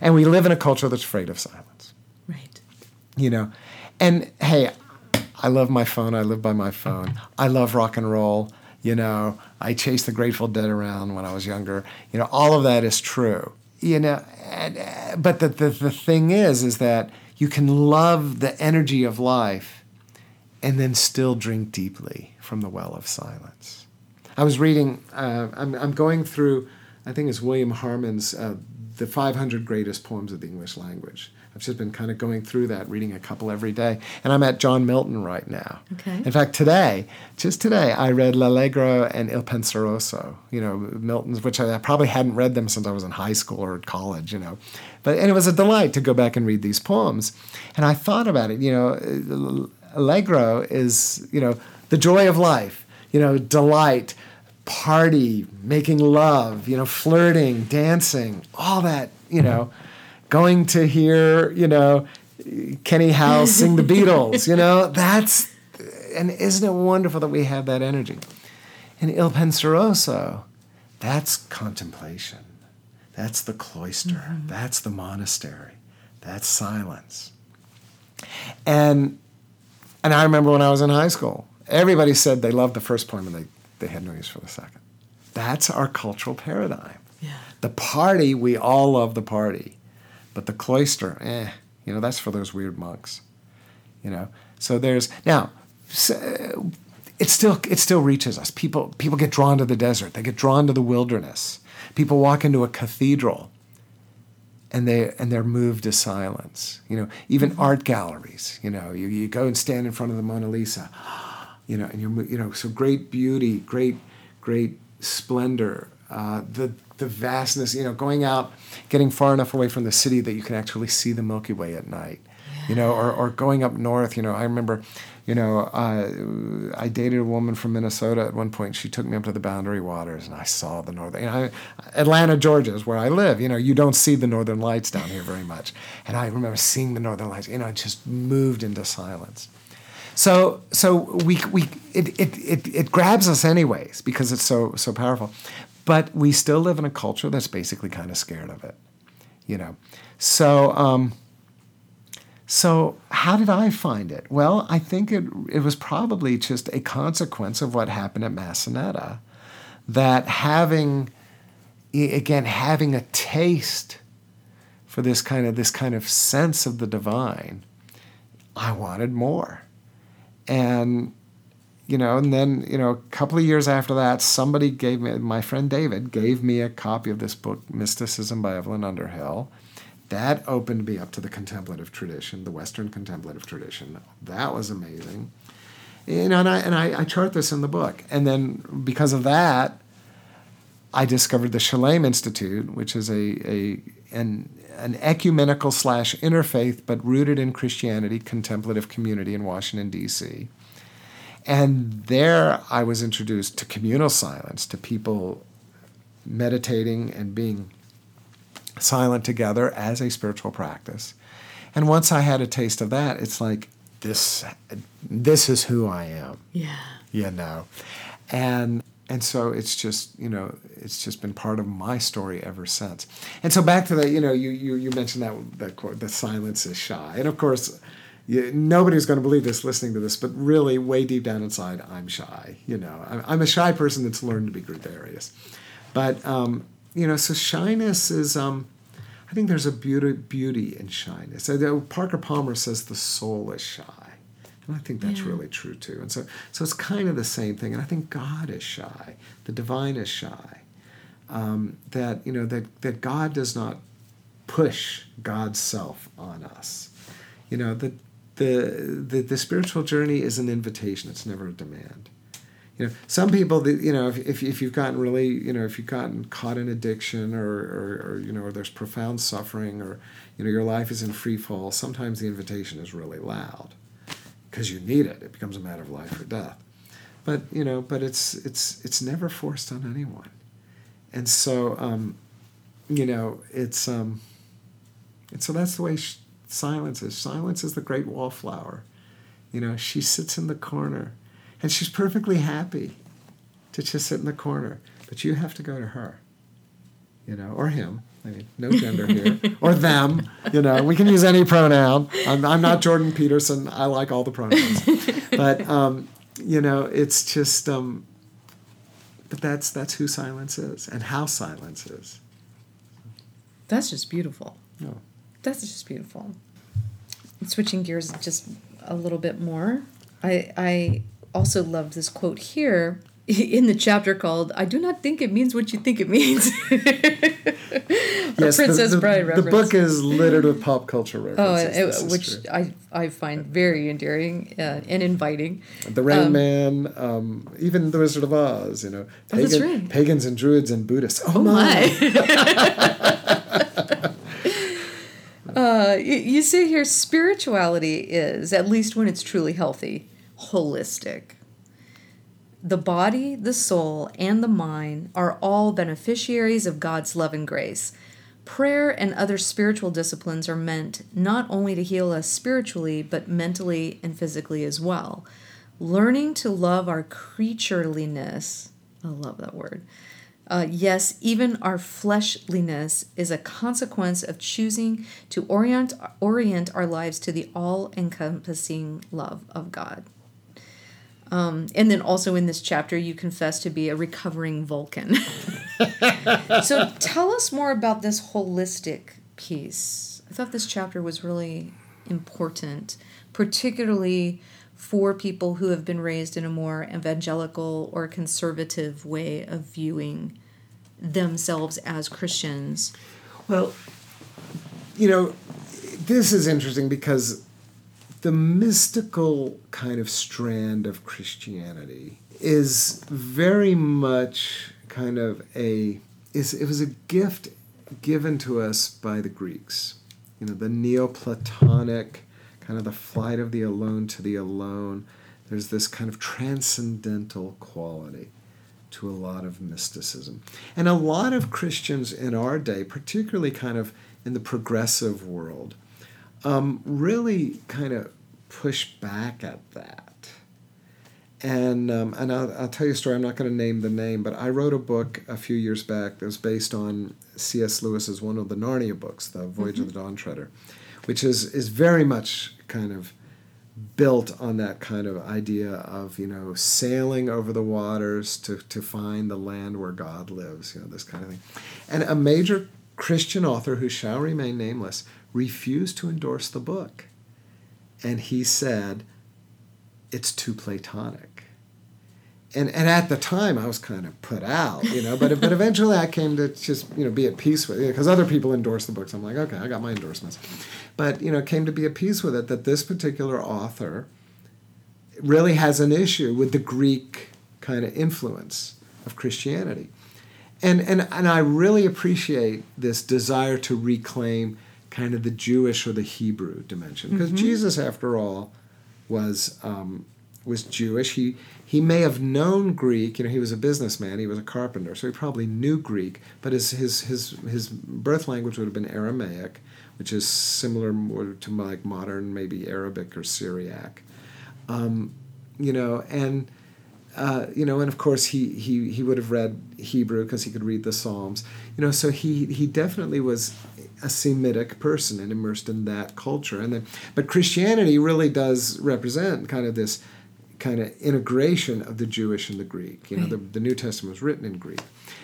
and we live in a culture that's afraid of silence Right. you know and hey i love my phone i live by my phone i love rock and roll you know i chased the grateful dead around when i was younger you know all of that is true you know and, uh, but the, the, the thing is is that you can love the energy of life and then still drink deeply from the well of silence. I was reading uh, I'm, I'm going through i think it's william harmon's uh, the 500 greatest poems of the english language I've just been kind of going through that, reading a couple every day. And I'm at John Milton right now. Okay. In fact, today, just today, I read L'Allegro and Il Penseroso, you know, Milton's, which I, I probably hadn't read them since I was in high school or college, you know. But, and it was a delight to go back and read these poems. And I thought about it, you know, Allegro is, you know, the joy of life, you know, delight, party, making love, you know, flirting, dancing, all that, you know going to hear, you know, Kenny Howe sing the Beatles, you know, that's, and isn't it wonderful that we have that energy? And Il Penseroso, that's contemplation. That's the cloister. Mm-hmm. That's the monastery. That's silence. And and I remember when I was in high school, Everybody said they loved the first poem and they, they had no use for the second. That's our cultural paradigm. Yeah. The party, we all love the party. But the cloister, eh, you know, that's for those weird monks. You know. So there's now it still it still reaches us. People people get drawn to the desert. They get drawn to the wilderness. People walk into a cathedral and they and they're moved to silence. You know, even art galleries. You know, you, you go and stand in front of the Mona Lisa. You know, and you're you know so great beauty, great great splendor, uh, the the vastness. You know, going out, getting far enough away from the city that you can actually see the Milky Way at night. You know, or or going up north. You know, I remember you know, uh, I dated a woman from Minnesota at one point. She took me up to the Boundary Waters, and I saw the northern. You know, Atlanta, Georgia is where I live. You know, you don't see the northern lights down here very much, and I remember seeing the northern lights. You know, I just moved into silence. So, so we we it, it it it grabs us anyways because it's so so powerful, but we still live in a culture that's basically kind of scared of it, you know. So. Um, so, how did I find it? Well, I think it, it was probably just a consequence of what happened at Massanetta. That having, again, having a taste for this kind of this kind of sense of the divine, I wanted more. And you know, and then, you know, a couple of years after that, somebody gave me, my friend David gave me a copy of this book, Mysticism by Evelyn Underhill. That opened me up to the contemplative tradition, the Western contemplative tradition. That was amazing. You know, and I, and I, I chart this in the book. And then because of that, I discovered the Shalem Institute, which is a, a an, an ecumenical slash interfaith, but rooted in Christianity, contemplative community in Washington, D.C. And there I was introduced to communal silence, to people meditating and being silent together as a spiritual practice. And once I had a taste of that, it's like this this is who I am. Yeah. You know. And and so it's just you know it's just been part of my story ever since and so back to that you know you you, you mentioned that that quote the silence is shy and of course you, nobody's going to believe this listening to this but really way deep down inside i'm shy you know i'm, I'm a shy person that's learned to be gregarious but um, you know so shyness is um, I think there's a beauty beauty in shyness. Parker Palmer says the soul is shy. And I think that's yeah. really true too. And so, so it's kind of the same thing. And I think God is shy. The divine is shy. Um, that you know that that God does not push God's self on us. You know the, the the the spiritual journey is an invitation. It's never a demand. You know some people that you know if, if, if you've gotten really you know if you've gotten caught in addiction or, or, or you know or there's profound suffering or you know your life is in free fall sometimes the invitation is really loud because you need it. It becomes a matter of life or death. But you know but it's it's it's never forced on anyone. And so um, you know it's um and so that's the way sh- silence is silence is the great wallflower you know she sits in the corner and she's perfectly happy to just sit in the corner. But you have to go to her, you know, or him. I mean, no gender here, or them. You know, we can use any pronoun. I'm, I'm not Jordan Peterson. I like all the pronouns, but um, you know, it's just. Um, but that's that's who silence is and how silence is. That's just beautiful. No. That's just beautiful. Switching gears just a little bit more, I I also love this quote here in the chapter called "I do not think it means what you think it means." yes, Princess the, the, Bride reference. The book is littered with pop culture references. Oh, it, which I I find very endearing uh, and inviting. The Rain um, Man, um, even The Wizard of Oz. You know, pagan, oh, right. pagans and druids and Buddhists. Oh, oh my. uh, you, you say here, spirituality is at least when it's truly healthy holistic. The body, the soul, and the mind are all beneficiaries of God's love and grace. Prayer and other spiritual disciplines are meant not only to heal us spiritually, but mentally and physically as well. Learning to love our creatureliness, I love that word. Uh, yes, even our fleshliness is a consequence of choosing to orient, orient our lives to the all encompassing love of God. Um, and then also in this chapter, you confess to be a recovering Vulcan. so tell us more about this holistic piece. I thought this chapter was really important, particularly for people who have been raised in a more evangelical or conservative way of viewing themselves as Christians. Well, you know, this is interesting because the mystical kind of strand of Christianity is very much kind of a is it was a gift given to us by the Greeks. You know, the Neoplatonic kind of the flight of the alone to the alone. There's this kind of transcendental quality to a lot of mysticism. And a lot of Christians in our day, particularly kind of in the progressive world, um, really kind of push back at that. And, um, and I'll, I'll tell you a story. I'm not going to name the name, but I wrote a book a few years back that was based on C.S. Lewis's one of the Narnia books, The Voyage mm-hmm. of the Dawn Treader, which is, is very much kind of built on that kind of idea of you know sailing over the waters to, to find the land where god lives you know this kind of thing. And a major christian author who shall remain nameless refused to endorse the book. And he said it's too platonic. And and at the time I was kind of put out, you know, but but eventually I came to just you know be at peace with it because other people endorse the books. I'm like, okay, I got my endorsements, but you know, came to be at peace with it that this particular author really has an issue with the Greek kind of influence of Christianity, and and and I really appreciate this desire to reclaim kind of the Jewish or the Hebrew dimension because mm-hmm. Jesus, after all, was. Um, was Jewish. He he may have known Greek. You know, he was a businessman. He was a carpenter, so he probably knew Greek. But his his his his birth language would have been Aramaic, which is similar more to like modern maybe Arabic or Syriac. Um, you know, and uh, you know, and of course he he he would have read Hebrew because he could read the Psalms. You know, so he he definitely was a Semitic person and immersed in that culture. And then, but Christianity really does represent kind of this kind of integration of the Jewish and the Greek. You know, the, the New Testament was written in Greek.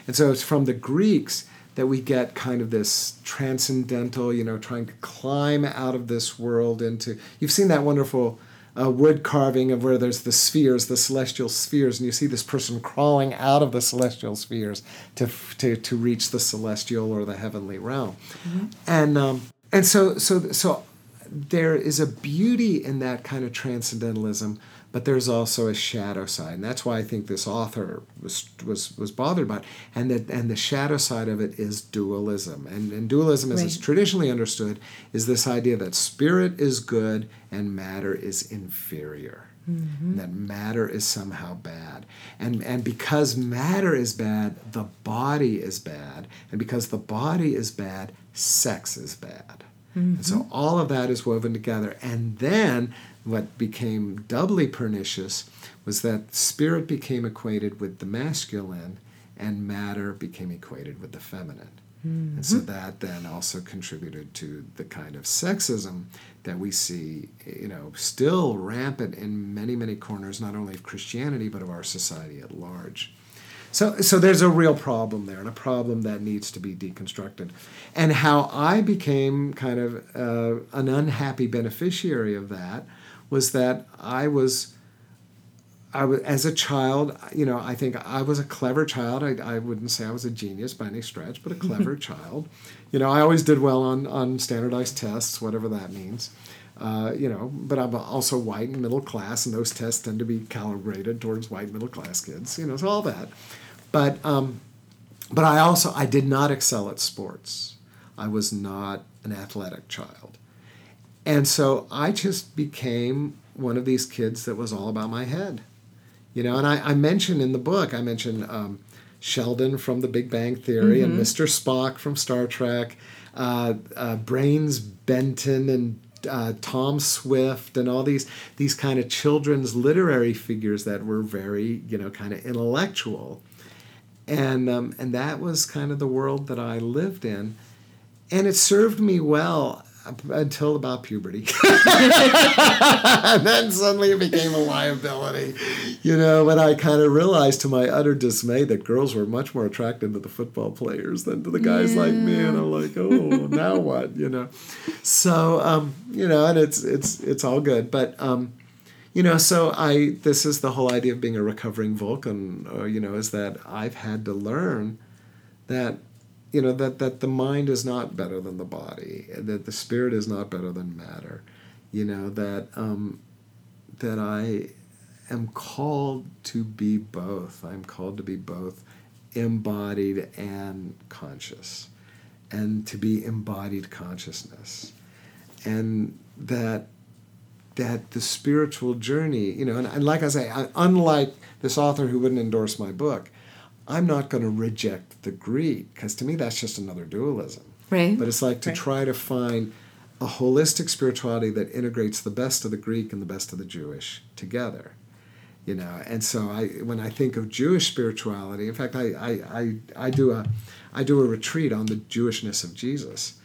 And so it's from the Greeks that we get kind of this transcendental, you know, trying to climb out of this world into. You've seen that wonderful uh, wood carving of where there's the spheres, the celestial spheres, and you see this person crawling out of the celestial spheres to to, to reach the celestial or the heavenly realm, mm-hmm. and um, and so so so there is a beauty in that kind of transcendentalism but there's also a shadow side, and that's why I think this author was was was bothered about. It. And that and the shadow side of it is dualism, and, and dualism, as right. it's traditionally understood, is this idea that spirit is good and matter is inferior. Mm-hmm. That matter is somehow bad. And, and because matter is bad, the body is bad. And because the body is bad, sex is bad. Mm-hmm. And so all of that is woven together. And then what became doubly pernicious was that spirit became equated with the masculine and matter became equated with the feminine. Mm-hmm. And so that then also contributed to the kind of sexism that we see, you know, still rampant in many, many corners, not only of Christianity, but of our society at large. So, so there's a real problem there, and a problem that needs to be deconstructed. And how I became kind of uh, an unhappy beneficiary of that was that I was, I was as a child. You know, I think I was a clever child. I, I wouldn't say I was a genius by any stretch, but a clever child. You know, I always did well on on standardized tests, whatever that means. Uh, you know, but I'm also white and middle class, and those tests tend to be calibrated towards white middle class kids. You know, so all that. But um, but I also I did not excel at sports. I was not an athletic child. And so I just became one of these kids that was all about my head. You know, and I, I mentioned in the book, I mentioned um, Sheldon from The Big Bang Theory mm-hmm. and Mr. Spock from Star Trek, uh, uh, Brains Benton and uh, Tom Swift and all these these kind of children's literary figures that were very you know kind of intellectual, and um, and that was kind of the world that I lived in, and it served me well until about puberty. and then suddenly it became a liability. You know, when I kind of realized to my utter dismay that girls were much more attracted to the football players than to the guys yeah. like me. And I'm like, oh, now what? You know. So um, you know, and it's it's it's all good. But um, you know, so I this is the whole idea of being a recovering Vulcan, or, uh, you know, is that I've had to learn that you know that that the mind is not better than the body that the spirit is not better than matter you know that um, that i am called to be both. I'm called to be both embodied and conscious and to be embodied consciousness. And that that the spiritual journey you know and, and like i say I, unlike this author who wouldn't endorse my book I'm not going to reject the Greek because to me that's just another dualism. Right. But it's like to right. try to find a holistic spirituality that integrates the best of the Greek and the best of the Jewish together. You know, and so I when I think of Jewish spirituality, in fact, I I, I, I do a I do a retreat on the Jewishness of Jesus.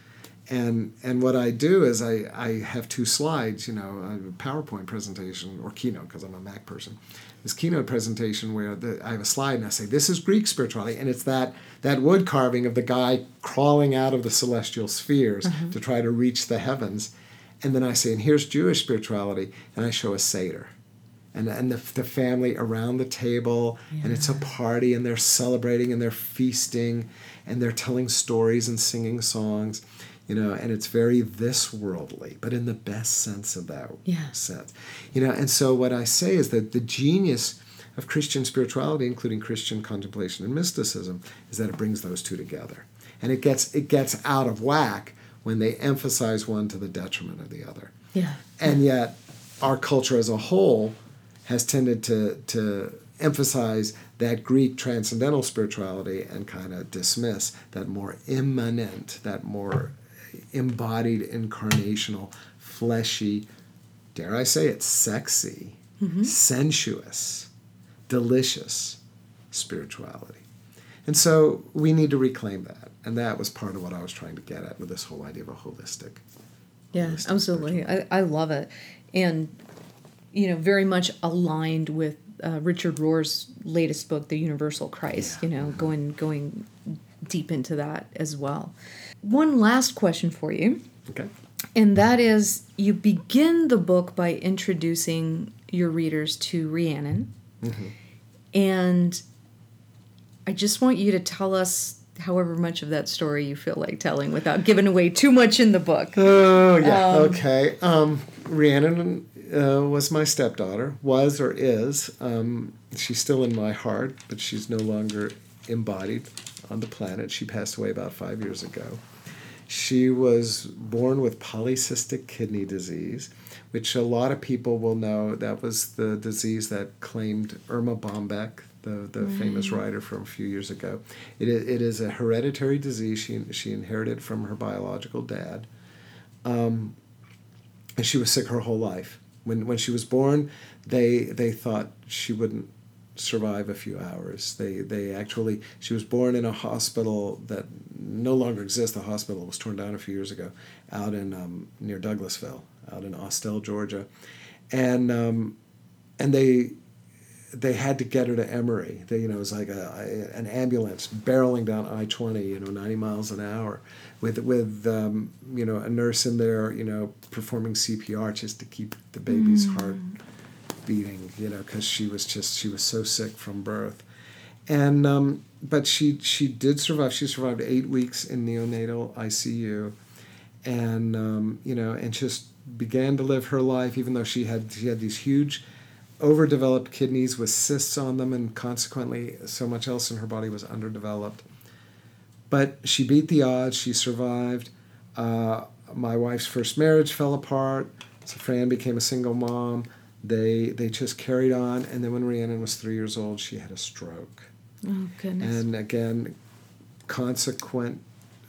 And and what I do is I, I have two slides, you know, a PowerPoint presentation or keynote because I'm a Mac person, this keynote presentation where the, I have a slide and I say, "This is Greek spirituality," and it's that that wood carving of the guy crawling out of the celestial spheres mm-hmm. to try to reach the heavens, and then I say, "And here's Jewish spirituality," and I show a seder, and and the, the family around the table, yeah. and it's a party, and they're celebrating and they're feasting, and they're telling stories and singing songs you know, and it's very this worldly, but in the best sense of that yeah. sense. You know, and so what I say is that the genius of Christian spirituality, including Christian contemplation and mysticism, is that it brings those two together. And it gets it gets out of whack when they emphasize one to the detriment of the other. Yeah. And yet our culture as a whole has tended to to emphasize that Greek transcendental spirituality and kind of dismiss that more immanent, that more embodied, incarnational, fleshy, dare I say it, sexy, mm-hmm. sensuous, delicious spirituality. And so we need to reclaim that. And that was part of what I was trying to get at with this whole idea of a holistic. Yeah, holistic absolutely. I, I love it. And, you know, very much aligned with uh, Richard Rohr's latest book, The Universal Christ, yeah. you know, going going deep into that as well one last question for you. Okay. And that is you begin the book by introducing your readers to Rhiannon. Mm-hmm. And I just want you to tell us however much of that story you feel like telling without giving away too much in the book. Oh, yeah. Um, okay. Um, Rhiannon uh, was my stepdaughter, was or is. Um, she's still in my heart, but she's no longer embodied on the planet. She passed away about five years ago. She was born with polycystic kidney disease, which a lot of people will know. That was the disease that claimed Erma Bombeck, the, the mm. famous writer from a few years ago. It, it is a hereditary disease she, she inherited from her biological dad. Um, and she was sick her whole life. When, when she was born, they, they thought she wouldn't survive a few hours. They they actually she was born in a hospital that no longer exists. The hospital was torn down a few years ago, out in um, near Douglasville, out in Austell, Georgia, and um, and they they had to get her to Emory. They, you know, it was like a, a an ambulance barreling down I twenty, you know, ninety miles an hour, with with um, you know a nurse in there, you know, performing CPR just to keep the baby's mm. heart beating, you know, because she was just she was so sick from birth, and um, but she she did survive. She survived eight weeks in neonatal ICU, and um, you know, and just began to live her life, even though she had she had these huge, overdeveloped kidneys with cysts on them, and consequently, so much else in her body was underdeveloped. But she beat the odds. She survived. Uh, my wife's first marriage fell apart. So Fran became a single mom they they just carried on and then when rhiannon was three years old she had a stroke oh goodness and again consequent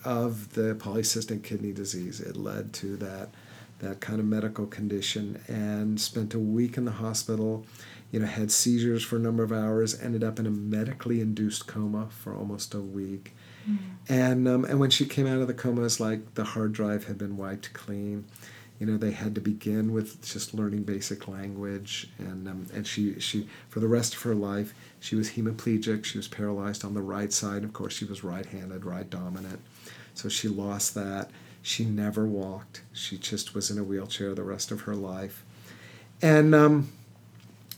of the polycystic kidney disease it led to that that kind of medical condition and spent a week in the hospital you know, had seizures for a number of hours, ended up in a medically induced coma for almost a week. Mm. And um, and when she came out of the coma, it's like the hard drive had been wiped clean. You know, they had to begin with just learning basic language, and um, and she she for the rest of her life she was hemiplegic. She was paralyzed on the right side. Of course, she was right-handed, right dominant, so she lost that. She never walked. She just was in a wheelchair the rest of her life, and um,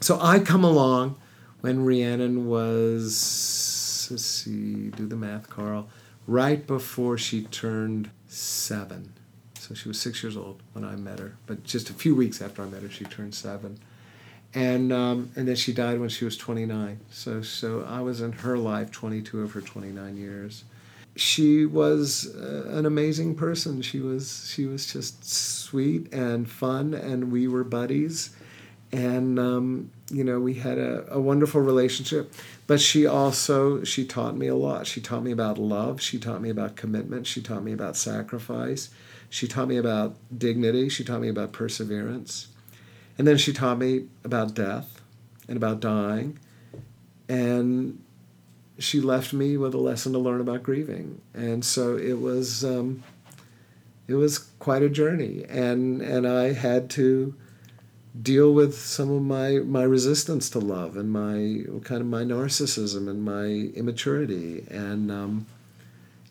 so I come along when Rhiannon was, let's see, do the math, Carl, right before she turned seven. So she was six years old when I met her, but just a few weeks after I met her, she turned seven. And, um, and then she died when she was 29. So, so I was in her life 22 of her 29 years. She was uh, an amazing person. She was, she was just sweet and fun, and we were buddies and um, you know we had a, a wonderful relationship but she also she taught me a lot she taught me about love she taught me about commitment she taught me about sacrifice she taught me about dignity. She taught me about perseverance. And then she taught me about death and about dying. And she left me with a lesson to learn about grieving. And so it was um, it was quite a journey. And and i had to deal with some of my my resistance to love and my kind of my narcissism and my immaturity. And um,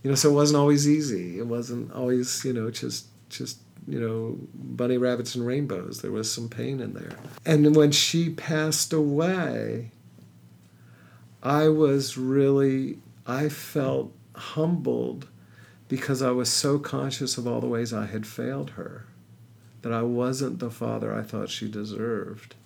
you know so it wasn't always easy. It wasn't always you know just just you know bunny rabbits and rainbows. There was some pain in there. And when she passed away i was really i felt humbled because i was so conscious of all the ways i had failed her that I wasn't the father I thought she deserved.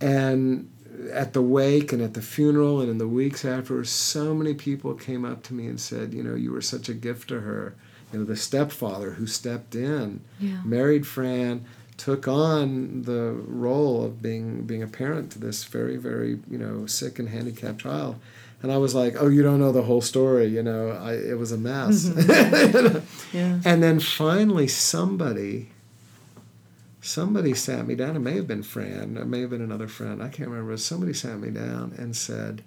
And at the wake and at the funeral and in the weeks after, so many people came up to me and said, You know, you were such a gift to her. You know, the stepfather who stepped in, yeah. married Fran, took on the role of being being a parent to this very, very, you know, sick and handicapped child. And I was like, oh, you don't know the whole story. You know, I, it was a mess. Mm-hmm. yeah. And then finally, somebody somebody sat me down. It may have been Fran. It may have been another friend. I can't remember. Somebody sat me down and said,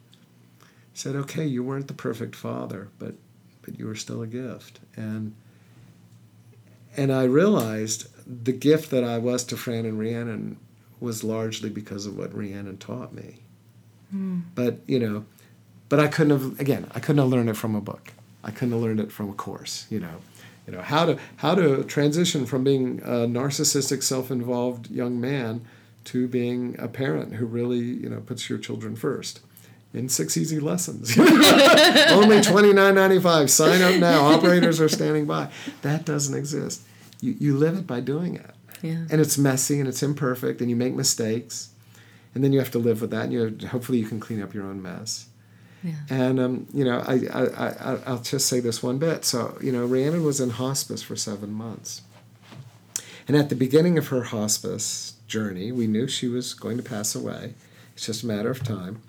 said, okay, you weren't the perfect father, but but you were still a gift. And and I realized the gift that I was to Fran and Rhiannon was largely because of what Rhiannon taught me. Mm. But you know, but I couldn't have again. I couldn't have learned it from a book. I couldn't have learned it from a course. You know, you know how to how to transition from being a narcissistic self-involved young man to being a parent who really you know puts your children first in six easy lessons. Only $29.95 sign up now. Operators are standing by. That doesn't exist. You, you live it by doing it. Yeah. and it's messy and it's imperfect and you make mistakes. And then you have to live with that and you have, hopefully you can clean up your own mess And um, you know, I, I, I I'll just say this one bit. So you know, Rhiannon was in hospice for seven months, and at the beginning of her hospice journey, we knew she was going to pass away. It's just a matter of time.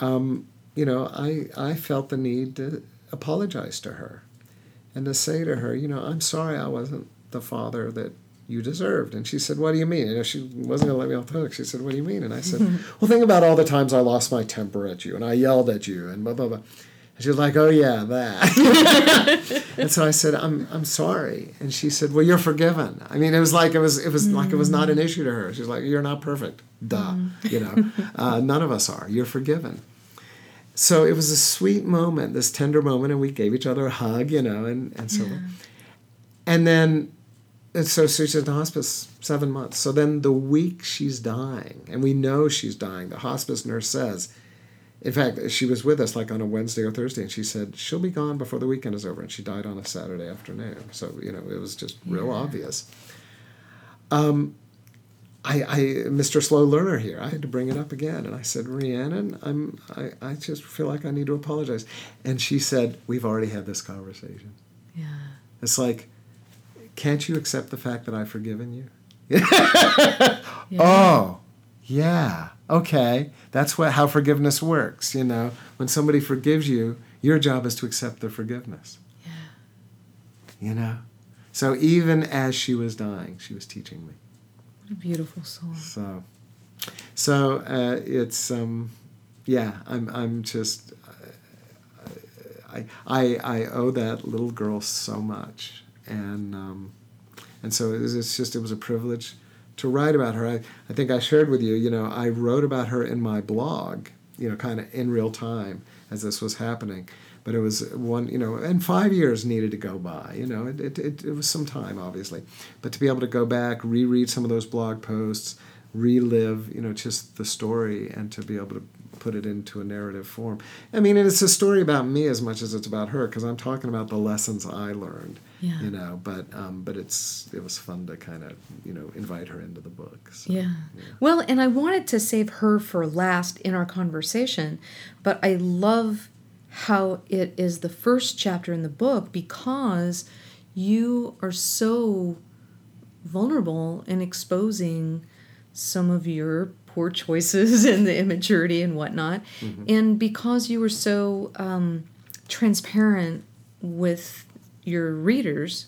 Um, you know, I I felt the need to apologize to her, and to say to her, you know, I'm sorry I wasn't the father that you deserved. And she said, What do you mean? And she wasn't going to let me off the hook. She said, What do you mean? And I said, Well, think about all the times I lost my temper at you and I yelled at you and blah, blah, blah. And she was like, Oh, yeah, that. and so I said, I'm, I'm sorry. And she said, Well, you're forgiven. I mean, it was like it was, it was mm. like it was not an issue to her. She's like, You're not perfect. Duh. Mm. You know, uh, none of us are. You're forgiven. So it was a sweet moment, this tender moment, and we gave each other a hug, you know, and, and so yeah. And then and so she's in the hospice seven months. So then the week she's dying, and we know she's dying, the hospice nurse says, in fact, she was with us like on a Wednesday or Thursday, and she said she'll be gone before the weekend is over, and she died on a Saturday afternoon. So you know it was just real yeah. obvious. Um, I, I, Mr. Slow Learner here, I had to bring it up again, and I said, Rhiannon, I'm, I, I just feel like I need to apologize, and she said, We've already had this conversation. Yeah. It's like can't you accept the fact that I've forgiven you? yeah. Oh, yeah. Okay. That's what how forgiveness works, you know. When somebody forgives you, your job is to accept their forgiveness. Yeah. You know? So even as she was dying, she was teaching me. What a beautiful soul. So So uh, it's um, yeah, I'm I'm just I, I I owe that little girl so much, and um, and so it was, it's just it was a privilege to write about her. I, I think I shared with you, you know, I wrote about her in my blog, you know, kind of in real time as this was happening. But it was one, you know, and five years needed to go by. You know, it, it, it, it was some time, obviously. But to be able to go back, reread some of those blog posts, relive, you know, just the story and to be able to put it into a narrative form. I mean, it's a story about me as much as it's about her because I'm talking about the lessons I learned. Yeah. You know, but um, but it's it was fun to kind of you know invite her into the book. So, yeah. Well, and I wanted to save her for last in our conversation, but I love how it is the first chapter in the book because you are so vulnerable in exposing some of your poor choices and the immaturity and whatnot. Mm-hmm. And because you were so um, transparent with your readers,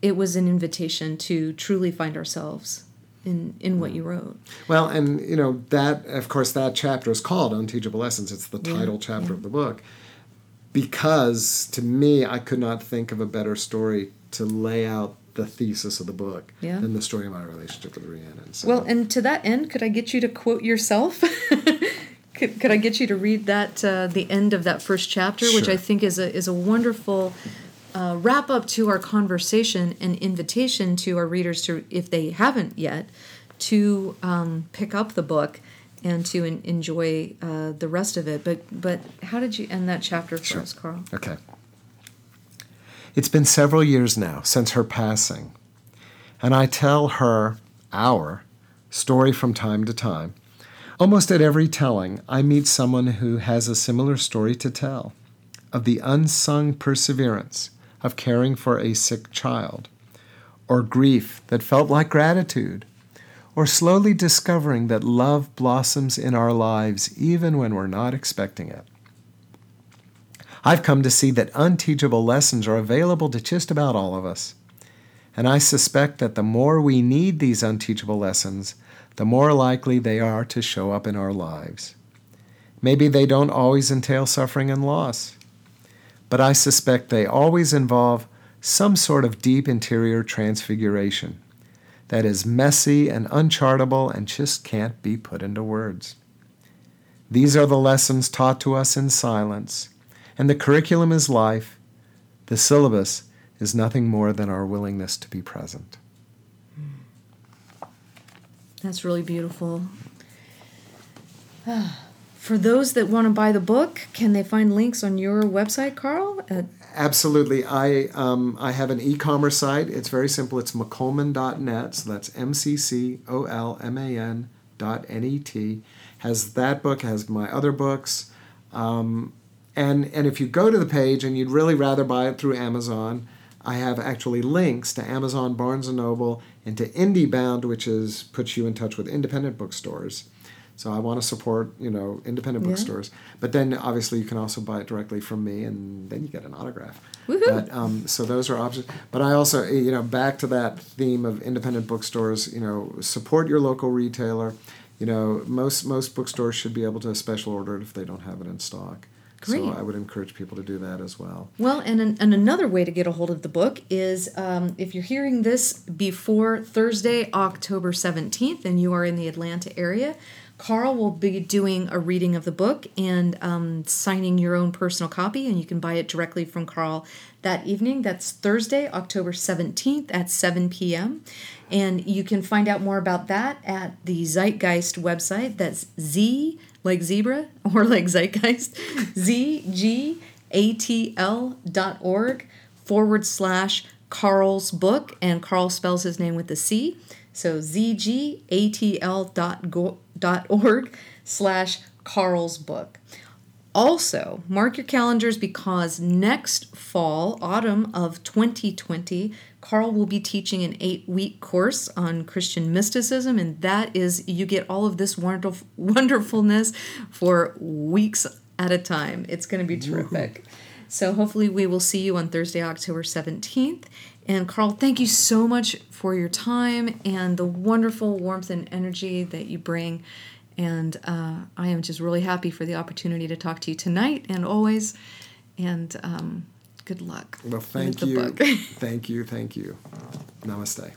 it was an invitation to truly find ourselves in, in what you wrote. Well, and you know that of course that chapter is called Unteachable Lessons. It's the title chapter of the book because to me I could not think of a better story to lay out the thesis of the book Yeah. than the story of my relationship with Rhiannon. So, Well, and to that end, could I get you to quote yourself? could, could I get you to read that uh, the end of that first chapter, which I think is a is a wonderful uh, wrap up to our conversation and invitation to our readers to, if they haven't yet, to um, pick up the book and to en- enjoy uh, the rest of it. But but how did you end that chapter for us, Carl? Okay. It's been several years now since her passing, and I tell her, our, story from time to time. Almost at every telling, I meet someone who has a similar story to tell of the unsung perseverance of caring for a sick child, or grief that felt like gratitude, or slowly discovering that love blossoms in our lives even when we're not expecting it. I've come to see that unteachable lessons are available to just about all of us. And I suspect that the more we need these unteachable lessons, the more likely they are to show up in our lives. Maybe they don't always entail suffering and loss, but I suspect they always involve some sort of deep interior transfiguration that is messy and unchartable and just can't be put into words. These are the lessons taught to us in silence, and the curriculum is life. The syllabus is nothing more than our willingness to be present. That's really beautiful. Ah. For those that want to buy the book, can they find links on your website, Carl? At, Absolutely. I um, I have an e-commerce site. It's very simple. It's mccolman.net. So that's M C C O L M A N dot N E T. Has that book, has my other books. Um, and and if you go to the page and you'd really rather buy it through Amazon, I have actually links to Amazon, Barnes and Noble, and to IndieBound, which is puts you in touch with independent bookstores. So I want to support, you know, independent Yeah. bookstores. But then obviously you can also buy it directly from me, and then you get an autograph. Woohoo. But um, so those are options. But I also, you know, back to that theme of independent bookstores. You know, support your local retailer. You know, most most bookstores should be able to special order it if they don't have it in stock. Great. So I would encourage people to do that as well. well, and, an, and another way to get a hold of the book is um, if you're hearing this before Thursday, October 17th, and you are in the Atlanta area, Carl will be doing a reading of the book and um, signing your own personal copy, and you can buy it directly from Carl that evening. That's Thursday, October 17th at 7 p.m. And you can find out more about that at the Zeitgeist website. That's Z like zebra or like zeitgeist, Z-G-A-T-L dot org forward slash Carl's book. And Carl spells his name with the C. So Z-G-A-T-L dot org slash Carl's book. Also, mark your calendars because next fall, autumn of 2020, Carl will be teaching an eight week course on Christian mysticism, and that is, you get all of this wonderful, wonderfulness for weeks at a time. It's going to be terrific. So, hopefully, we will see you on Thursday, October 17th. And Carl, thank you so much for your time and the wonderful warmth and energy that you bring. And uh, I am just really happy for the opportunity to talk to you tonight and always. And um, good luck. Well, thank you. Thank you. Thank you. Namaste.